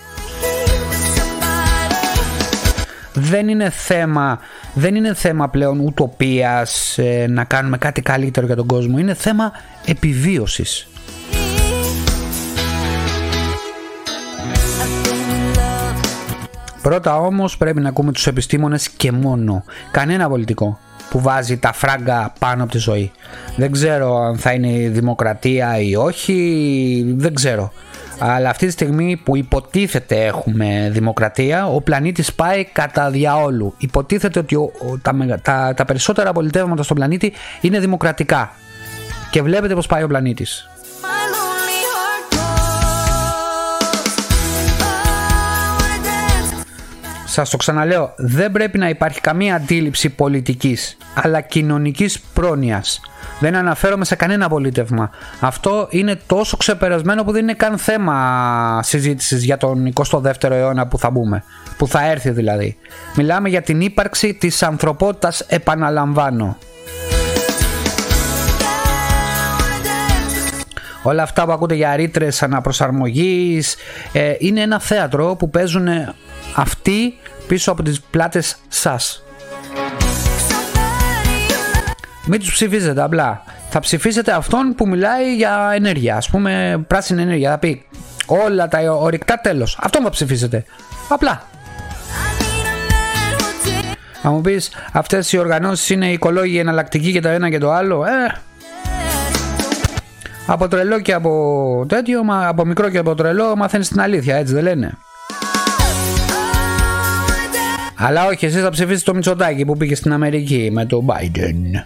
Δεν είναι θέμα, δεν είναι θέμα πλέον ουτοπίας ε, να κάνουμε κάτι καλύτερο για τον κόσμο. Είναι θέμα επιβίωσης. Πρώτα όμως πρέπει να ακούμε τους επιστήμονες και μόνο. Κανένα πολιτικό που βάζει τα φράγκα πάνω από τη ζωή. Δεν ξέρω αν θα είναι η δημοκρατία ή όχι, δεν ξέρω. Αλλά αυτή τη στιγμή που υποτίθεται έχουμε δημοκρατία, ο πλανήτης πάει κατά διαόλου. Υποτίθεται ότι τα, τα, τα περισσότερα πολιτεύματα στον πλανήτη είναι δημοκρατικά. Και βλέπετε πως πάει ο πλανήτης. Σας το ξαναλέω, δεν πρέπει να υπάρχει καμία αντίληψη πολιτικής, αλλά κοινωνικής πρόνοιας. Δεν αναφέρομαι σε κανένα πολίτευμα. Αυτό είναι τόσο ξεπερασμένο που δεν είναι καν θέμα συζήτησης για τον 22ο αιώνα που θα μπούμε. Που θα έρθει δηλαδή. Μιλάμε για την ύπαρξη της ανθρωπότητας επαναλαμβάνω. Όλα αυτά που ακούτε για ρήτρες αναπροσαρμογής ε, είναι ένα θέατρο που παίζουν αυτοί πίσω από τις πλάτες σας. Μην τους ψηφίζετε απλά. Θα ψηφίσετε αυτόν που μιλάει για ενέργεια. Ας πούμε πράσινη ενέργεια. Θα πει όλα τα ορυκτά τέλος. Αυτόν θα ψηφίσετε. Απλά. Θα μου πεις αυτές οι οργανώσεις είναι οικολόγοι εναλλακτικοί και το ένα και το άλλο. Ε, από τρελό και από τέτοιο, από μικρό και από τρελό μαθαίνεις την αλήθεια, έτσι δεν λένε. Αλλά όχι, εσύ θα ψηφίσει το Μητσοτάκι που πήγε στην Αμερική με το Biden.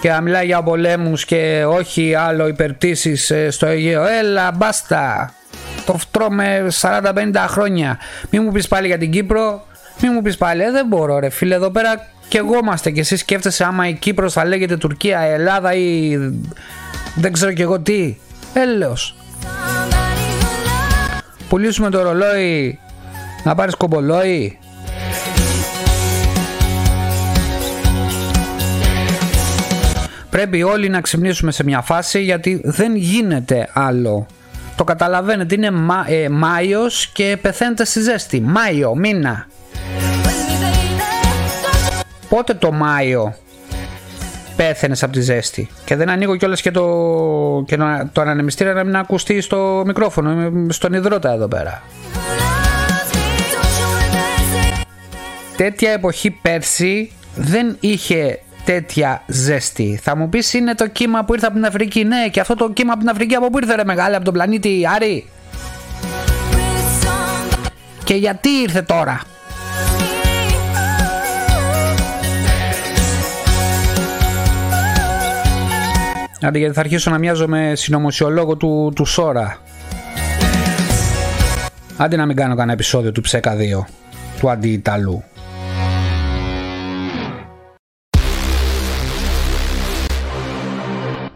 Και θα μιλάει για πολέμους και όχι άλλο υπερπτήσεις ε, στο Αιγαίο. Έλα, μπάστα. Το φτρώμε 40-50 χρόνια. Μην μου πεις πάλι για την Κύπρο. Μην μου πεις πάλι, ε, δεν μπορώ ρε φίλε, εδώ πέρα και εγώ είμαστε και εσύ σκέφτεσαι άμα η Κύπρος θα λέγεται Τουρκία, Ελλάδα ή δεν ξέρω και εγώ τι. Έλεος πουλήσουμε το ρολόι να πάρεις κομπολόι Πρέπει όλοι να ξυπνήσουμε σε μια φάση γιατί δεν γίνεται άλλο. Το καταλαβαίνετε, είναι Μα, ε, Μάιος και πεθαίνετε στη ζέστη. Μάιο, μήνα. Πότε το Μάιο; Πέθανε από τη ζέστη. Και δεν ανοίγω κιόλας και το, και το ανανεμιστήρα να μην ακουστεί στο μικρόφωνο, στον υδρότα εδώ πέρα. Τέτοια εποχή πέρσι δεν είχε τέτοια ζέστη. Θα μου πεις είναι το κύμα που ήρθε από την Αφρική. Ναι, και αυτό το κύμα από την Αφρική από πού ήρθε ρε μεγάλη, από τον πλανήτη Άρη; Και γιατί ήρθε τώρα; Άντε γιατί θα αρχίσω να μοιάζω με συνωμοσιολόγο του, του Σόρα. Άντε να μην κάνω κανένα επεισόδιο του Ψέκα 2, του Αντιιταλού.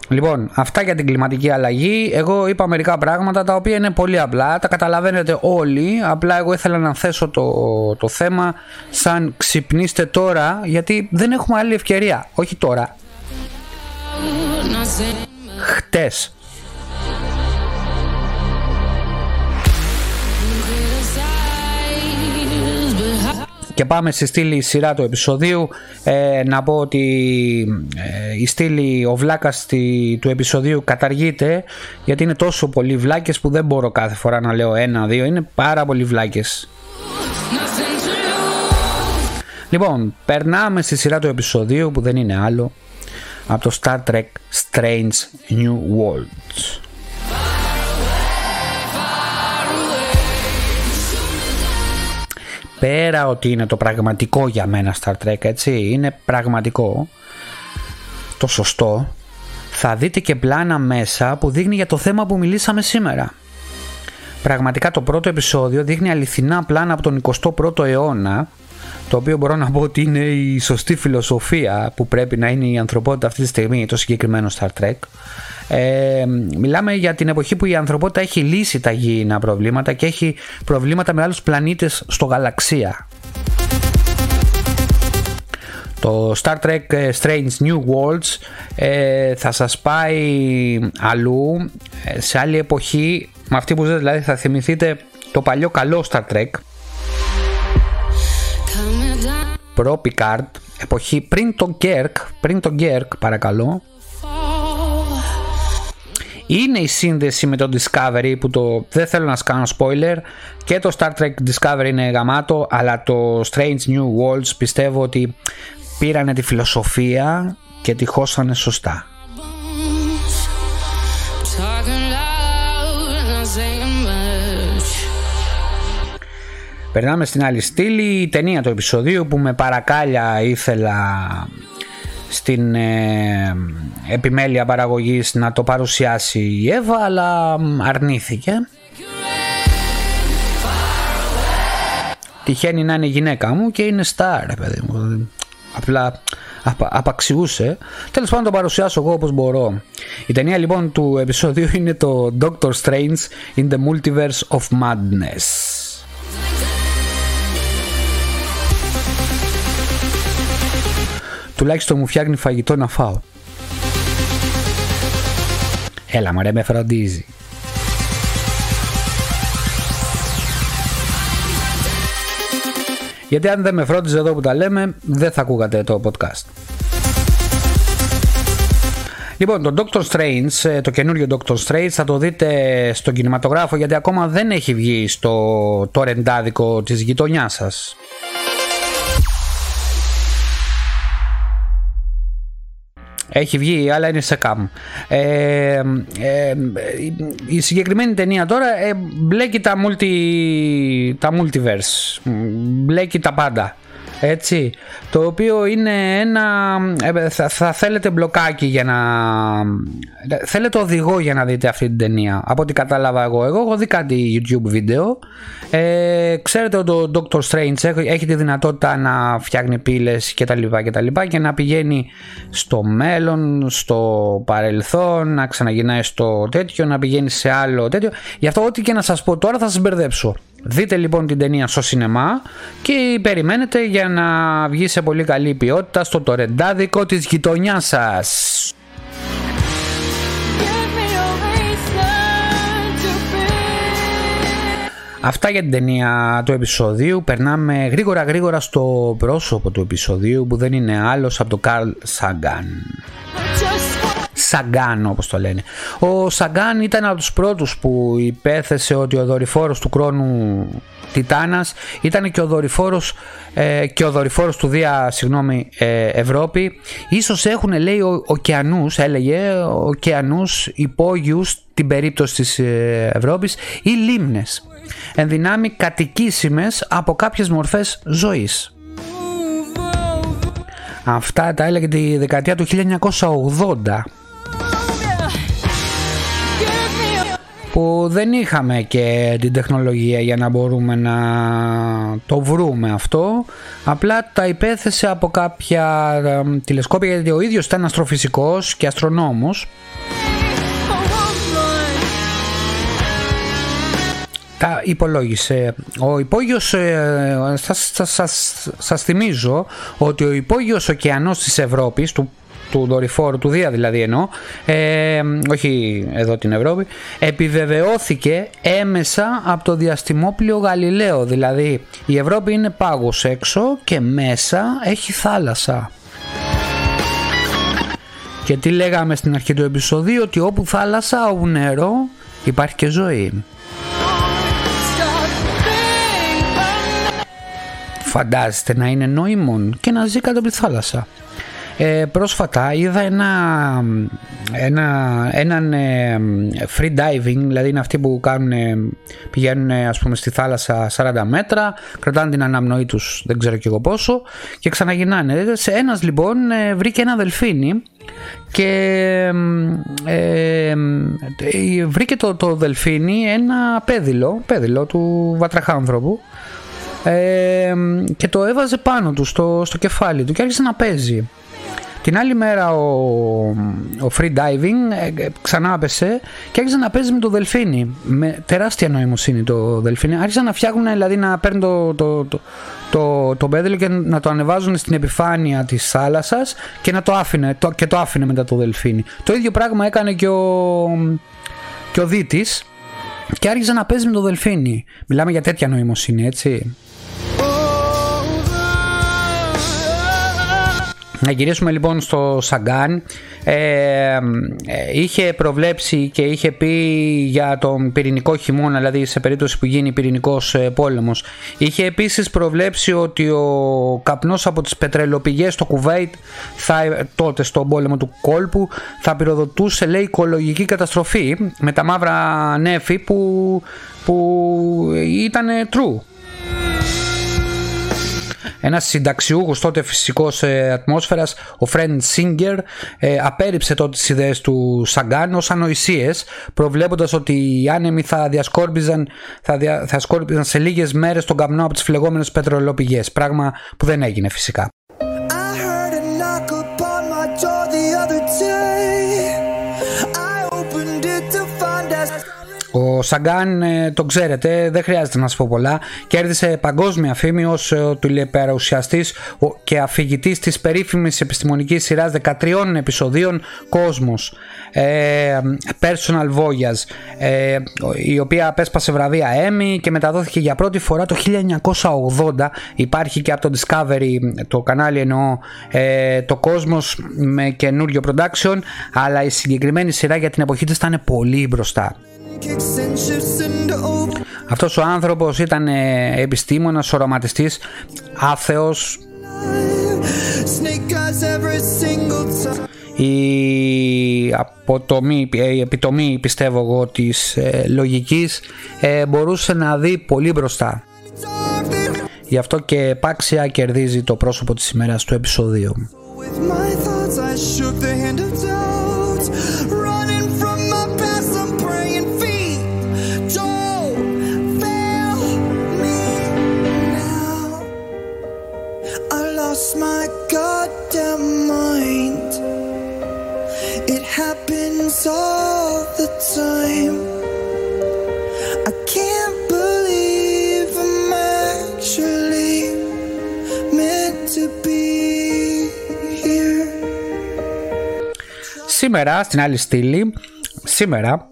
Λοιπόν, αυτά για την κλιματική αλλαγή. Εγώ είπα μερικά πράγματα τα οποία είναι πολύ απλά, τα καταλαβαίνετε όλοι. Απλά εγώ ήθελα να θέσω το, το θέμα σαν ξυπνήστε τώρα, γιατί δεν έχουμε άλλη ευκαιρία. Όχι τώρα, Χτες. και πάμε στη στήλη σειρά του επεισοδίου. Ε, να πω ότι ε, η στήλη ο βλάκας του επεισοδίου καταργείται γιατί είναι τόσο πολλοί βλάκες που δεν μπορώ κάθε φορά να λέω ένα-δύο είναι πάρα πολλοί βλάκες. Λοιπόν, περνάμε στη σειρά του επεισοδίου που δεν είναι άλλο από το Star Trek Strange New Worlds. Πέρα ότι είναι το πραγματικό για μένα Star Trek, έτσι, είναι πραγματικό, το σωστό, θα δείτε και πλάνα μέσα που δείχνει για το θέμα που μιλήσαμε σήμερα. Πραγματικά το πρώτο επεισόδιο δείχνει αληθινά πλάνα από τον 21ο αιώνα το οποίο μπορώ να πω ότι είναι η σωστή φιλοσοφία που πρέπει να είναι η ανθρωπότητα αυτή τη στιγμή, το συγκεκριμένο Star Trek. Ε, μιλάμε για την εποχή που η ανθρωπότητα έχει λύσει τα γήινα προβλήματα και έχει προβλήματα με άλλους πλανήτες στο γαλαξία. Το Star Trek ε, Strange New Worlds ε, θα σας πάει αλλού, ε, σε άλλη εποχή, με αυτή που ζείτε δηλαδή θα θυμηθείτε το παλιό καλό Star Trek προ Picard, εποχή πριν τον Kirk, πριν τον Kirk παρακαλώ, είναι η σύνδεση με το Discovery που το δεν θέλω να κάνω spoiler και το Star Trek Discovery είναι γαμάτο αλλά το Strange New Worlds πιστεύω ότι πήρανε τη φιλοσοφία και τη χώσανε σωστά. Περνάμε στην άλλη στήλη, η ταινία του επεισοδίου που με παρακάλια ήθελα στην ε, επιμέλεια παραγωγής να το παρουσιάσει η Εύα αλλά αρνήθηκε. Τυχαίνει να είναι η γυναίκα μου και είναι star παιδί μου. Απλά απα, απαξιούσε. Τέλος πάντων το παρουσιάσω εγώ όπως μπορώ. Η ταινία λοιπόν του επεισοδίου είναι το Doctor Strange in the Multiverse of Madness. Τουλάχιστον μου φτιάχνει φαγητό να φάω. Έλα μωρέ με φροντίζει. Γιατί αν δεν με φρόντιζε εδώ που τα λέμε, δεν θα ακούγατε το podcast. Λοιπόν, το Doctor Strange, ε, το καινούριο Doctor Strange θα το δείτε στον κινηματογράφο γιατί ακόμα δεν έχει βγει στο το ρεντάδικο της γειτονιάς σας. Έχει βγει, αλλά είναι σε καμ. Ε, ε, η συγκεκριμένη ταινία τώρα ε, μπλέκει τα, multi, τα multiverse. Μπλέκει τα πάντα έτσι, το οποίο είναι ένα, ε, θα, θα, θέλετε μπλοκάκι για να, θέλετε οδηγό για να δείτε αυτή την ταινία, από ό,τι κατάλαβα εγώ, εγώ έχω δει κάτι YouTube βίντεο, ε, ξέρετε ότι ο Doctor Strange έχει τη δυνατότητα να φτιάχνει πύλες και τα λοιπά και τα λοιπά και να πηγαίνει στο μέλλον, στο παρελθόν, να ξαναγυρνάει στο τέτοιο, να πηγαίνει σε άλλο τέτοιο, γι' αυτό ό,τι και να σας πω τώρα θα σας μπερδέψω. Δείτε λοιπόν την ταινία στο σινεμά και περιμένετε για να βγει σε πολύ καλή ποιότητα στο τορεντάδικο της γειτονιάς σας. Αυτά για την ταινία του επεισοδίου. Περνάμε γρήγορα γρήγορα στο πρόσωπο του επεισοδίου που δεν είναι άλλος από τον Καρλ Σαγκάν. Σαγκάν όπως το λένε. Ο Σαγκάν ήταν από τους πρώτους που υπέθεσε ότι ο δορυφόρος του χρόνου Τιτάνας ήταν και ο δορυφόρος, ε, και ο δορυφόρος του Δία συγγνώμη, ε, Ευρώπη. Ίσως έχουν λέει ο, ωκεανούς, έλεγε, ωκεανούς υπόγειους την περίπτωση της ε, Ευρώπης ή λίμνες ενδυνάμει κατοικήσιμες από κάποιες μορφές ζωής. Αυτά τα έλεγε τη δεκαετία του 1980 που δεν είχαμε και την τεχνολογία για να μπορούμε να το βρούμε αυτό απλά τα υπέθεσε από κάποια τηλεσκόπια γιατί ο ίδιος ήταν αστροφυσικός και αστρονόμος τα υπολόγισε. Ο υπόγειος, ε, σας, σας, σας, θυμίζω ότι ο υπόγειος ωκεανός της Ευρώπης, του του δορυφόρου, του Δία δηλαδή εννοώ, ε, όχι εδώ την Ευρώπη, επιβεβαιώθηκε έμεσα από το διαστημόπλιο Γαλιλαίο. Δηλαδή η Ευρώπη είναι πάγος έξω και μέσα έχει θάλασσα. Και τι λέγαμε στην αρχή του επεισοδίου, ότι όπου θάλασσα, όπου νερό, υπάρχει και ζωή. Φαντάζεστε να είναι νόημον και να ζει κάτω από τη θάλασσα. Ε, πρόσφατα είδα ένα, ένα, έναν ε, free diving, δηλαδή είναι αυτοί που κάνουν, πηγαίνουν ας πούμε στη θάλασσα 40 μέτρα, κρατάνε την αναμνοή τους δεν ξέρω και εγώ πόσο και ξαναγυρνάνε. Σε ένας λοιπόν ε, βρήκε ένα δελφίνι και ε, βρήκε το, το δελφίνι ένα πέδιλο, πέδιλο του βατραχάνθρωπου ε, και το έβαζε πάνω του στο, στο κεφάλι του και άρχισε να παίζει. Την άλλη μέρα ο, ο free diving ε, ξανά έπεσε και άρχισε να παίζει με το δελφίνι. Με τεράστια νοημοσύνη το δελφίνι. Άρχισαν να φτιάχνουν, δηλαδή να παίρνουν το, το, το, το, το πέδιλο και να το ανεβάζουν στην επιφάνεια της θάλασσας και να το άφηνε, το, και το άφηνε μετά το δελφίνι. Το ίδιο πράγμα έκανε και ο, και ο Δίτης και άρχισε να παίζει με το δελφίνι. Μιλάμε για τέτοια νοημοσύνη, έτσι. Να γυρίσουμε λοιπόν στο Σαγκάν. Ε, ε, είχε προβλέψει και είχε πει για τον πυρηνικό χειμώνα, δηλαδή σε περίπτωση που γίνει πυρηνικός ε, πόλεμος. Είχε επίσης προβλέψει ότι ο καπνός από τις πετρελοπηγές στο Κουβέιτ θα, τότε στον πόλεμο του κόλπου θα πυροδοτούσε λέει οικολογική καταστροφή με τα μαύρα νέφη που, που ήταν true ένας συνταξιούχος τότε φυσικός ε, ατμόσφαιρας, ο Φρέντ Σίγκερ, ε, απέρριψε τότε τις ιδέες του Σαγκάν ως ανοησίες, προβλέποντας ότι οι άνεμοι θα διασκόρπιζαν, θα, δια, θα σκόρπιζαν σε λίγες μέρες τον καπνό από τις φλεγόμενες πετρελαιοπηγές. Πράγμα που δεν έγινε φυσικά. Σαγκάν, ε, τον ξέρετε, δεν χρειάζεται να σας πω πολλά. Κέρδισε παγκόσμια φήμη ως ε, τηλεπαρουσιαστή και αφηγητής της περίφημης επιστημονικής σειράς 13 επεισοδίων Κόσμος. Ε, personal Voyage, ε, η οποία απέσπασε βραβεία Emmy και μεταδόθηκε για πρώτη φορά το 1980. Υπάρχει και από το Discovery, το κανάλι εννοώ, ε, το Κόσμος με καινούριο production, αλλά η συγκεκριμένη σειρά για την εποχή της ήταν πολύ μπροστά. Αυτός ο άνθρωπος ήταν ε, επιστήμονας, οραματιστής, άθεος. Η, αποτομή, η επιτομή πιστεύω εγώ της ε, λογικής ε, μπορούσε να δει πολύ μπροστά. Γι' αυτό και επάξια κερδίζει το πρόσωπο της ημέρας του επεισοδίου. Σήμερα, στην άλλη στήλη, σήμερα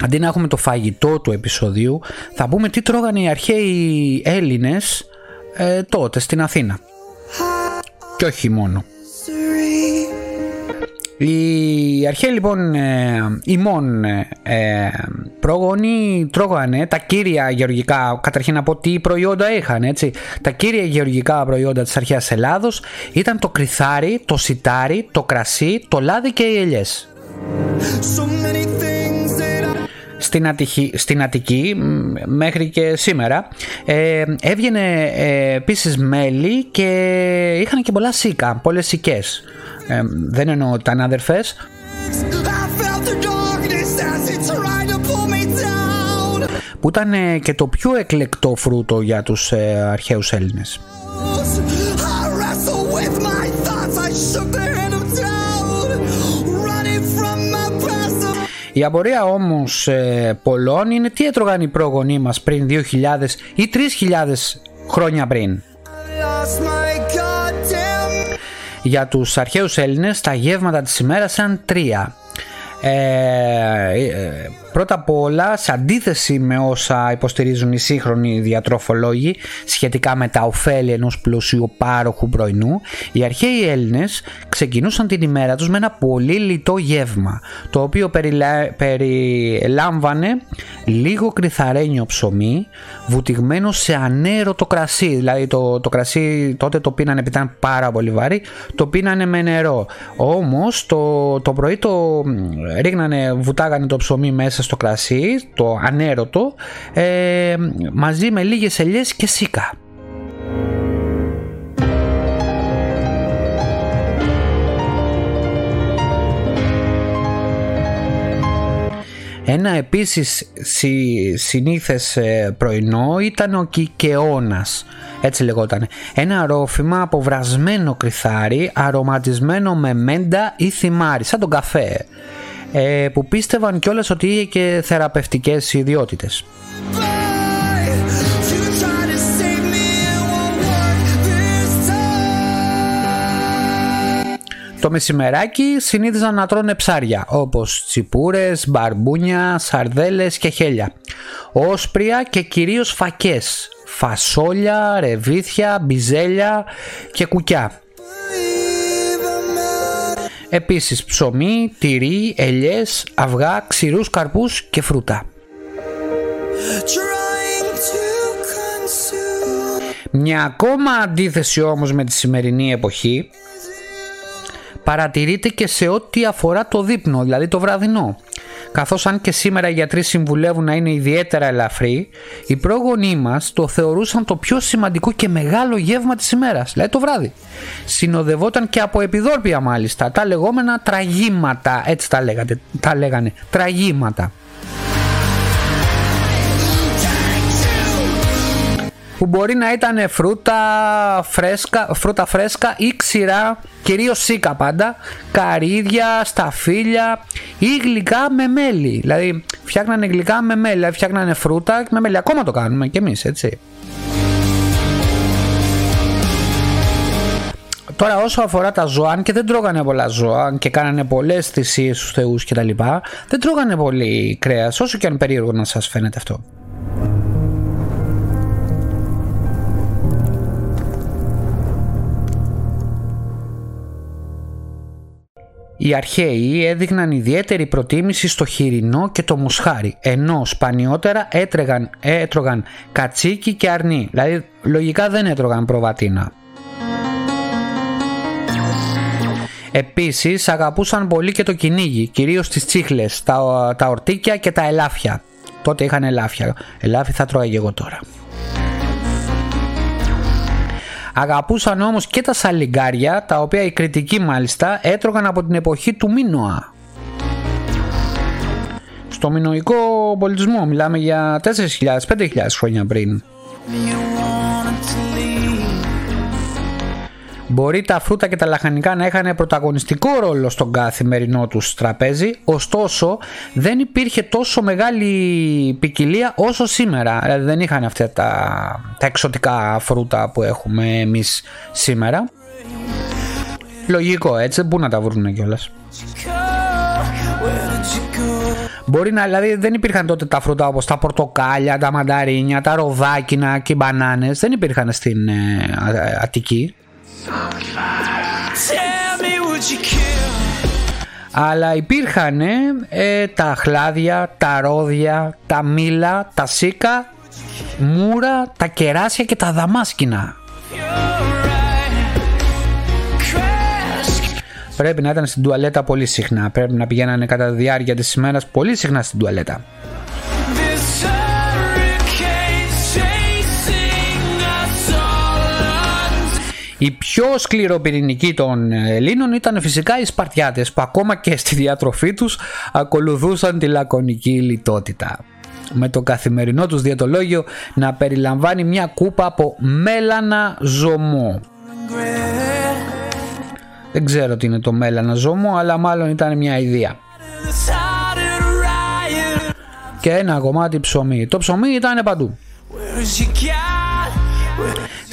αντί να έχουμε το φαγητό του επεισοδίου, θα πούμε τι τρώγανε οι αρχαίοι Έλληνες ε, τότε στην Αθήνα. Και όχι μόνο. Οι αρχαίοι λοιπόν ε, ημών ε, ε, πρόγονοι τρώγανε τα κύρια γεωργικά, καταρχήν να πω τι προϊόντα είχαν έτσι. Τα κύρια γεωργικά προϊόντα της αρχαίας Ελλάδος ήταν το κρυθάρι, το σιτάρι, το κρασί, το λάδι και οι ελιές. Στην, Αττική, στην Αττική μέχρι και σήμερα ε, έβγαινε ε, επίσης μέλι και είχαν και πολλά σίκα, πολλές σικές. Ε, δεν εννοώ τα αδερφές. Που ήταν και το πιο εκλεκτό φρούτο για τους ε, αρχαίους Έλληνες. Η απορία όμως ε, πολλών είναι τι έτρωγαν οι πρόγονοί μας πριν 2.000 ή 3.000 χρόνια πριν. Για τους αρχαίους Έλληνες τα γεύματα της ημέρας ήταν τρία. Ε, ε, πρώτα απ' όλα σε αντίθεση με όσα υποστηρίζουν οι σύγχρονοι διατροφολόγοι σχετικά με τα ωφέλη ενός πλούσιου πάροχου πρωινού οι αρχαίοι Έλληνες ξεκινούσαν την ημέρα τους με ένα πολύ λιτό γεύμα το οποίο περιλάμβανε λίγο κρυθαρένιο ψωμί βουτυγμένο σε ανέρωτο κρασί. Δηλαδή το, το κρασί τότε το πίνανε επειδή ήταν πάρα πολύ βαρύ το πίνανε με νερό. Όμως το, το πρωί το ρίχνανε, βουτάγανε το ψωμί μέσα στο κρασί, το ανέρωτο, ε, μαζί με λίγες ελιές και σίκα. Ένα επίσης συ, συνήθες ε, πρωινό ήταν ο κικαιώνας, έτσι λεγόταν. Ένα ρόφημα από βρασμένο κρυθάρι, αρωματισμένο με μέντα ή θυμάρι, σαν τον καφέ ε, που πίστευαν κιόλας ότι είχε και θεραπευτικές ιδιότητες. Το μεσημεράκι συνήθιζαν να τρώνε ψάρια όπως τσιπούρες, μπαρμπούνια, σαρδέλες και χέλια. Όσπρια και κυρίως φακές, φασόλια, ρεβίθια, μπιζέλια και κουκιά. Επίσης ψωμί, τυρί, ελιές, αυγά, ξηρούς καρπούς και φρούτα. Μια ακόμα αντίθεση όμως με τη σημερινή εποχή παρατηρείται και σε ό,τι αφορά το δείπνο, δηλαδή το βραδινό. Καθώς αν και σήμερα οι γιατροί συμβουλεύουν να είναι ιδιαίτερα ελαφρύ, οι πρόγονοί μας το θεωρούσαν το πιο σημαντικό και μεγάλο γεύμα της ημέρας, δηλαδή το βράδυ. Συνοδευόταν και από επιδόρπια μάλιστα, τα λεγόμενα τραγήματα, έτσι τα, λέγατε, τα λέγανε, τραγήματα. Που μπορεί να ήταν φρούτα φρέσκα, φρούτα φρέσκα ή ξηρά, κυρίως σίκα πάντα, καρύδια, σταφύλια ή γλυκά με μέλι. Δηλαδή φτιάχνανε γλυκά με μέλι, δηλαδή φτιάχνανε φρούτα με μέλι. Ακόμα το κάνουμε κι εμείς έτσι. Τώρα όσο αφορά τα ζώα, και δεν τρώγανε πολλά ζώα και κάνανε πολλές θυσίες στους θεούς κτλ. Δεν τρώγανε πολύ κρέας, όσο και αν περίεργο να σας φαίνεται αυτό. Οι αρχαίοι έδειχναν ιδιαίτερη προτίμηση στο χοιρινό και το μοσχάρι, ενώ σπανιότερα έτρεγαν, έτρωγαν κατσίκι και αρνί, δηλαδή λογικά δεν έτρωγαν προβατίνα. Επίσης αγαπούσαν πολύ και το κυνήγι, κυρίως τις τσίχλες, τα, τα ορτίκια και τα ελάφια. Τότε είχαν ελάφια. Ελάφι θα τρώγα εγώ τώρα. Αγαπούσαν όμως και τα σαλιγκάρια, τα οποία οι κριτικοί μάλιστα έτρωγαν από την εποχή του Μίνωα. Στο μινοϊκό πολιτισμό μιλάμε για 4.000-5.000 χρόνια πριν. Μπορεί τα φρούτα και τα λαχανικά να είχαν πρωταγωνιστικό ρόλο στον καθημερινό τους τραπέζι, ωστόσο δεν υπήρχε τόσο μεγάλη ποικιλία όσο σήμερα. Δηλαδή δεν είχαν αυτά τα, τα εξωτικά φρούτα που έχουμε εμείς σήμερα. Λογικό έτσι, πού να τα βρουν κιόλας. Μπορεί να, δηλαδή δεν υπήρχαν τότε τα φρούτα όπως τα πορτοκάλια, τα μανταρίνια, τα ροδάκινα και οι μπανάνες. Δεν υπήρχαν στην ε, Αττική. Αλλά υπήρχαν ε, τα χλάδια, τα ρόδια, τα μήλα, τα σίκα, μούρα, τα κεράσια και τα δαμάσκηνα. Πρέπει να ήταν στην τουαλέτα πολύ συχνά. Πρέπει να πηγαίνανε κατά τη διάρκεια της ημέρας πολύ συχνά στην τουαλέτα. Η πιο σκληροπυρηνική των Ελλήνων ήταν φυσικά οι Σπαρτιάτες που ακόμα και στη διατροφή τους ακολουθούσαν τη λακωνική λιτότητα. Με το καθημερινό τους διατολόγιο να περιλαμβάνει μια κούπα από μέλανα ζωμό. Δεν ξέρω τι είναι το μέλανα ζωμό αλλά μάλλον ήταν μια ιδέα. Και ένα κομμάτι ψωμί. Το ψωμί ήταν παντού.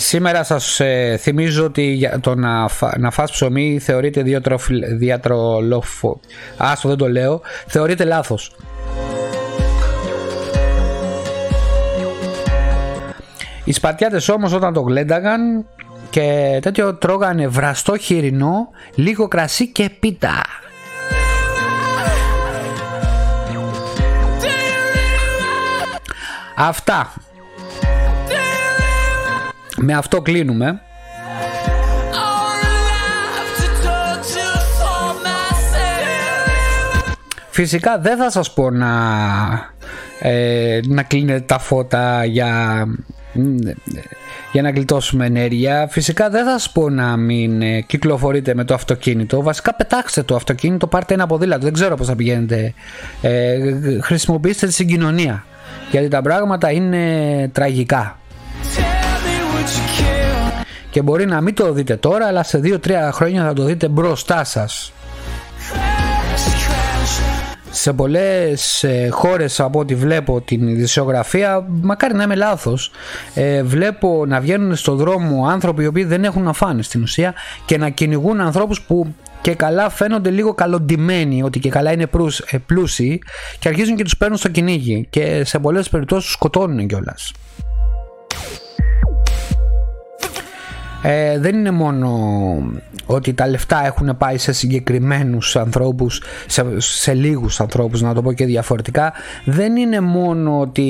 Σήμερα σας ε, θυμίζω ότι το να, φα, να φας ψωμί θεωρείται διατρολόφο. Άστο δεν το λέω. Θεωρείται λάθος. Οι Σπαρτιάτες όμως όταν το γλένταγαν και τέτοιο τρώγανε βραστό χοιρινό, λίγο κρασί και πίτα. Αυτά. Με αυτό κλείνουμε. Φυσικά δεν θα σας πω να, ε, να κλείνετε τα φώτα για, για να γλιτώσουμε ενέργεια. Φυσικά δεν θα σας πω να μην ε, κυκλοφορείτε με το αυτοκίνητο. Βασικά πετάξτε το αυτοκίνητο, πάρτε ένα ποδήλατο. Δεν ξέρω πώς θα πηγαίνετε. Ε, χρησιμοποιήστε τη συγκοινωνία. Γιατί τα πράγματα είναι τραγικά. Και μπορεί να μην το δείτε τώρα, αλλά σε 2-3 χρόνια θα το δείτε μπροστά σας. Σε πολλές ε, χώρες από ό,τι βλέπω την ειδησιογραφία, μακάρι να είμαι λάθος, ε, βλέπω να βγαίνουν στον δρόμο άνθρωποι οι οποίοι δεν έχουν να φάνε στην ουσία και να κυνηγούν ανθρώπους που και καλά φαίνονται λίγο καλοντημένοι, ότι και καλά είναι ε, πλούσιοι και αρχίζουν και τους παίρνουν στο κυνήγι και σε πολλές περιπτώσεις τους σκοτώνουν κιόλας. Ε, δεν είναι μόνο ότι τα λεφτά έχουν πάει σε συγκεκριμένους ανθρώπους, σε, σε λίγους ανθρώπους να το πω και διαφορετικά. Δεν είναι μόνο ότι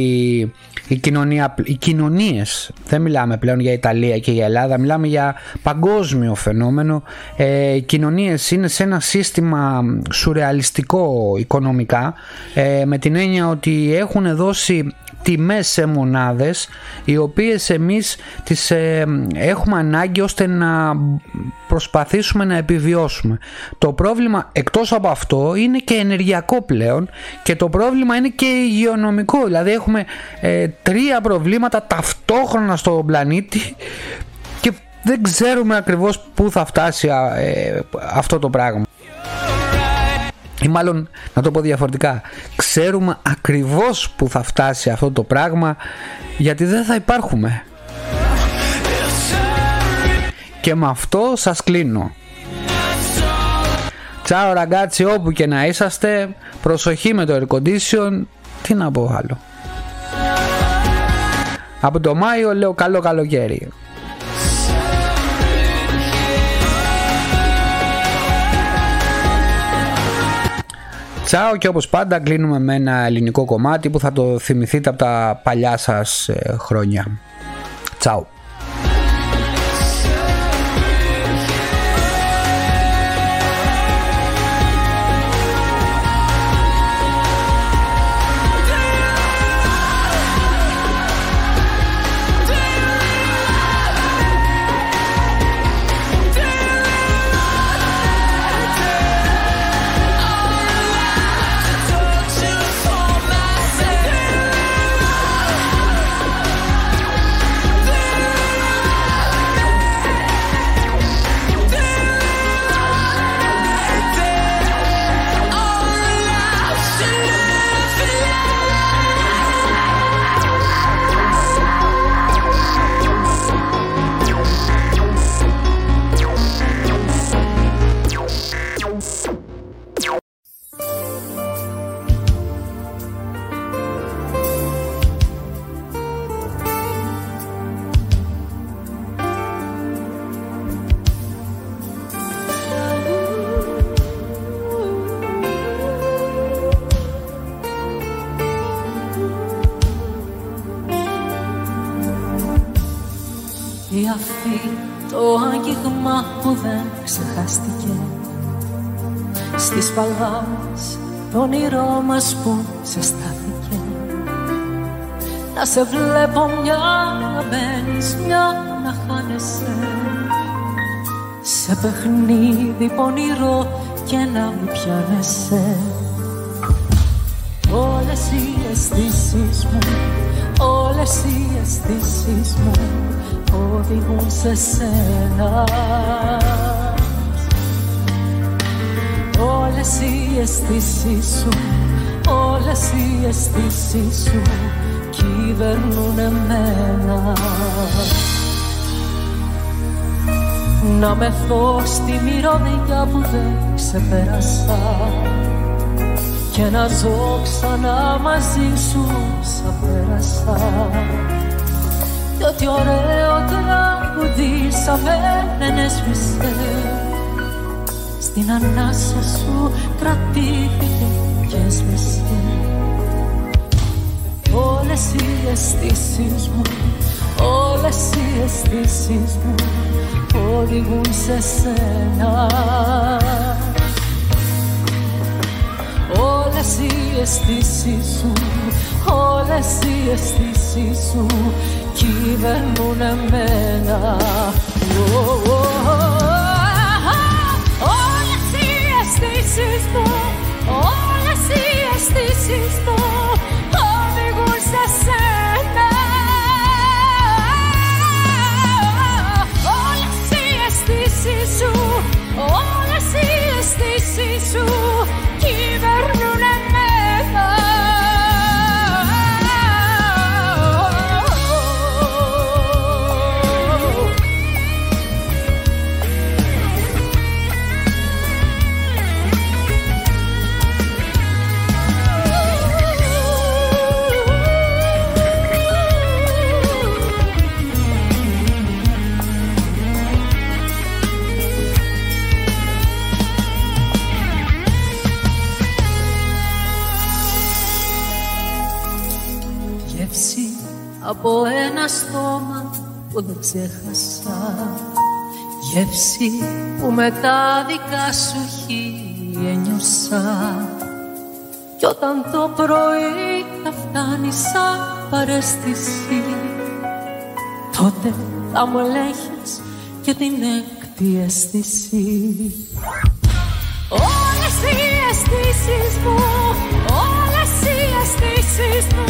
η κοινωνία, οι κοινωνίες, δεν μιλάμε πλέον για Ιταλία και για Ελλάδα, μιλάμε για παγκόσμιο φαινόμενο. Ε, οι κοινωνίες είναι σε ένα σύστημα σουρεαλιστικό οικονομικά ε, με την έννοια ότι έχουν δώσει τιμές σε μονάδες οι οποίες εμείς τις ε, έχουμε ανάγκη ώστε να προσπαθήσουμε να επιβιώσουμε. Το πρόβλημα εκτός από αυτό είναι και ενεργειακό πλέον και το πρόβλημα είναι και υγειονομικό. Δηλαδή έχουμε ε, τρία προβλήματα ταυτόχρονα στον πλανήτη και δεν ξέρουμε ακριβώς πού θα φτάσει ε, αυτό το πράγμα ή μάλλον να το πω διαφορετικά ξέρουμε ακριβώς που θα φτάσει αυτό το πράγμα γιατί δεν θα υπάρχουμε. Και με αυτό σας κλείνω. Τσάω ραγκάτσι όπου και να είσαστε. Προσοχή με το air condition. Τι να πω άλλο. Από το Μάιο λέω καλό καλοκαίρι Τσάω και όπως πάντα κλείνουμε με ένα ελληνικό κομμάτι που θα το θυμηθείτε από τα παλιά σας ε, χρόνια. Τσάου. Όνειρό μας που σε στάθηκε. Να σε βλέπω μια να μπαίνεις, μια να χάνεσαι. Σε παιχνίδι πονηρό και να μην πιάνεσαι. Όλες οι αισθήσεις μου, όλες οι αισθήσεις μου οδηγούν σε σένα. Όλες οι αισθήσεις σου, όλες οι αισθήσεις σου κυβερνούν εμένα να με στη μυρωδιά που δεν ξεπέρασα και να ζω ξανά μαζί σου σαν πέρασα. Κι ό,τι ωραίο τραγουδήσαμε δεν έσβησε στην ανάσα σου κρατήθηκε και έσβησε όλες οι αισθήσεις μου όλες οι αισθήσεις μου οδηγούν σε σένα Όλες οι αισθήσεις σου, όλες οι αισθήσεις σου κυβερνούν εμένα Όλες οι αισθήσεις μου, όλες οι αισθήσεις μου δεν ξέχασα γεύση που με τα δικά σου χείλη ένιωσα. Κι όταν το πρωί θα φτάνει σαν παρέστηση τότε θα μου ελέγχεις και την έκτη αίσθηση. Όλες οι αισθήσεις μου, όλες οι αισθήσεις μου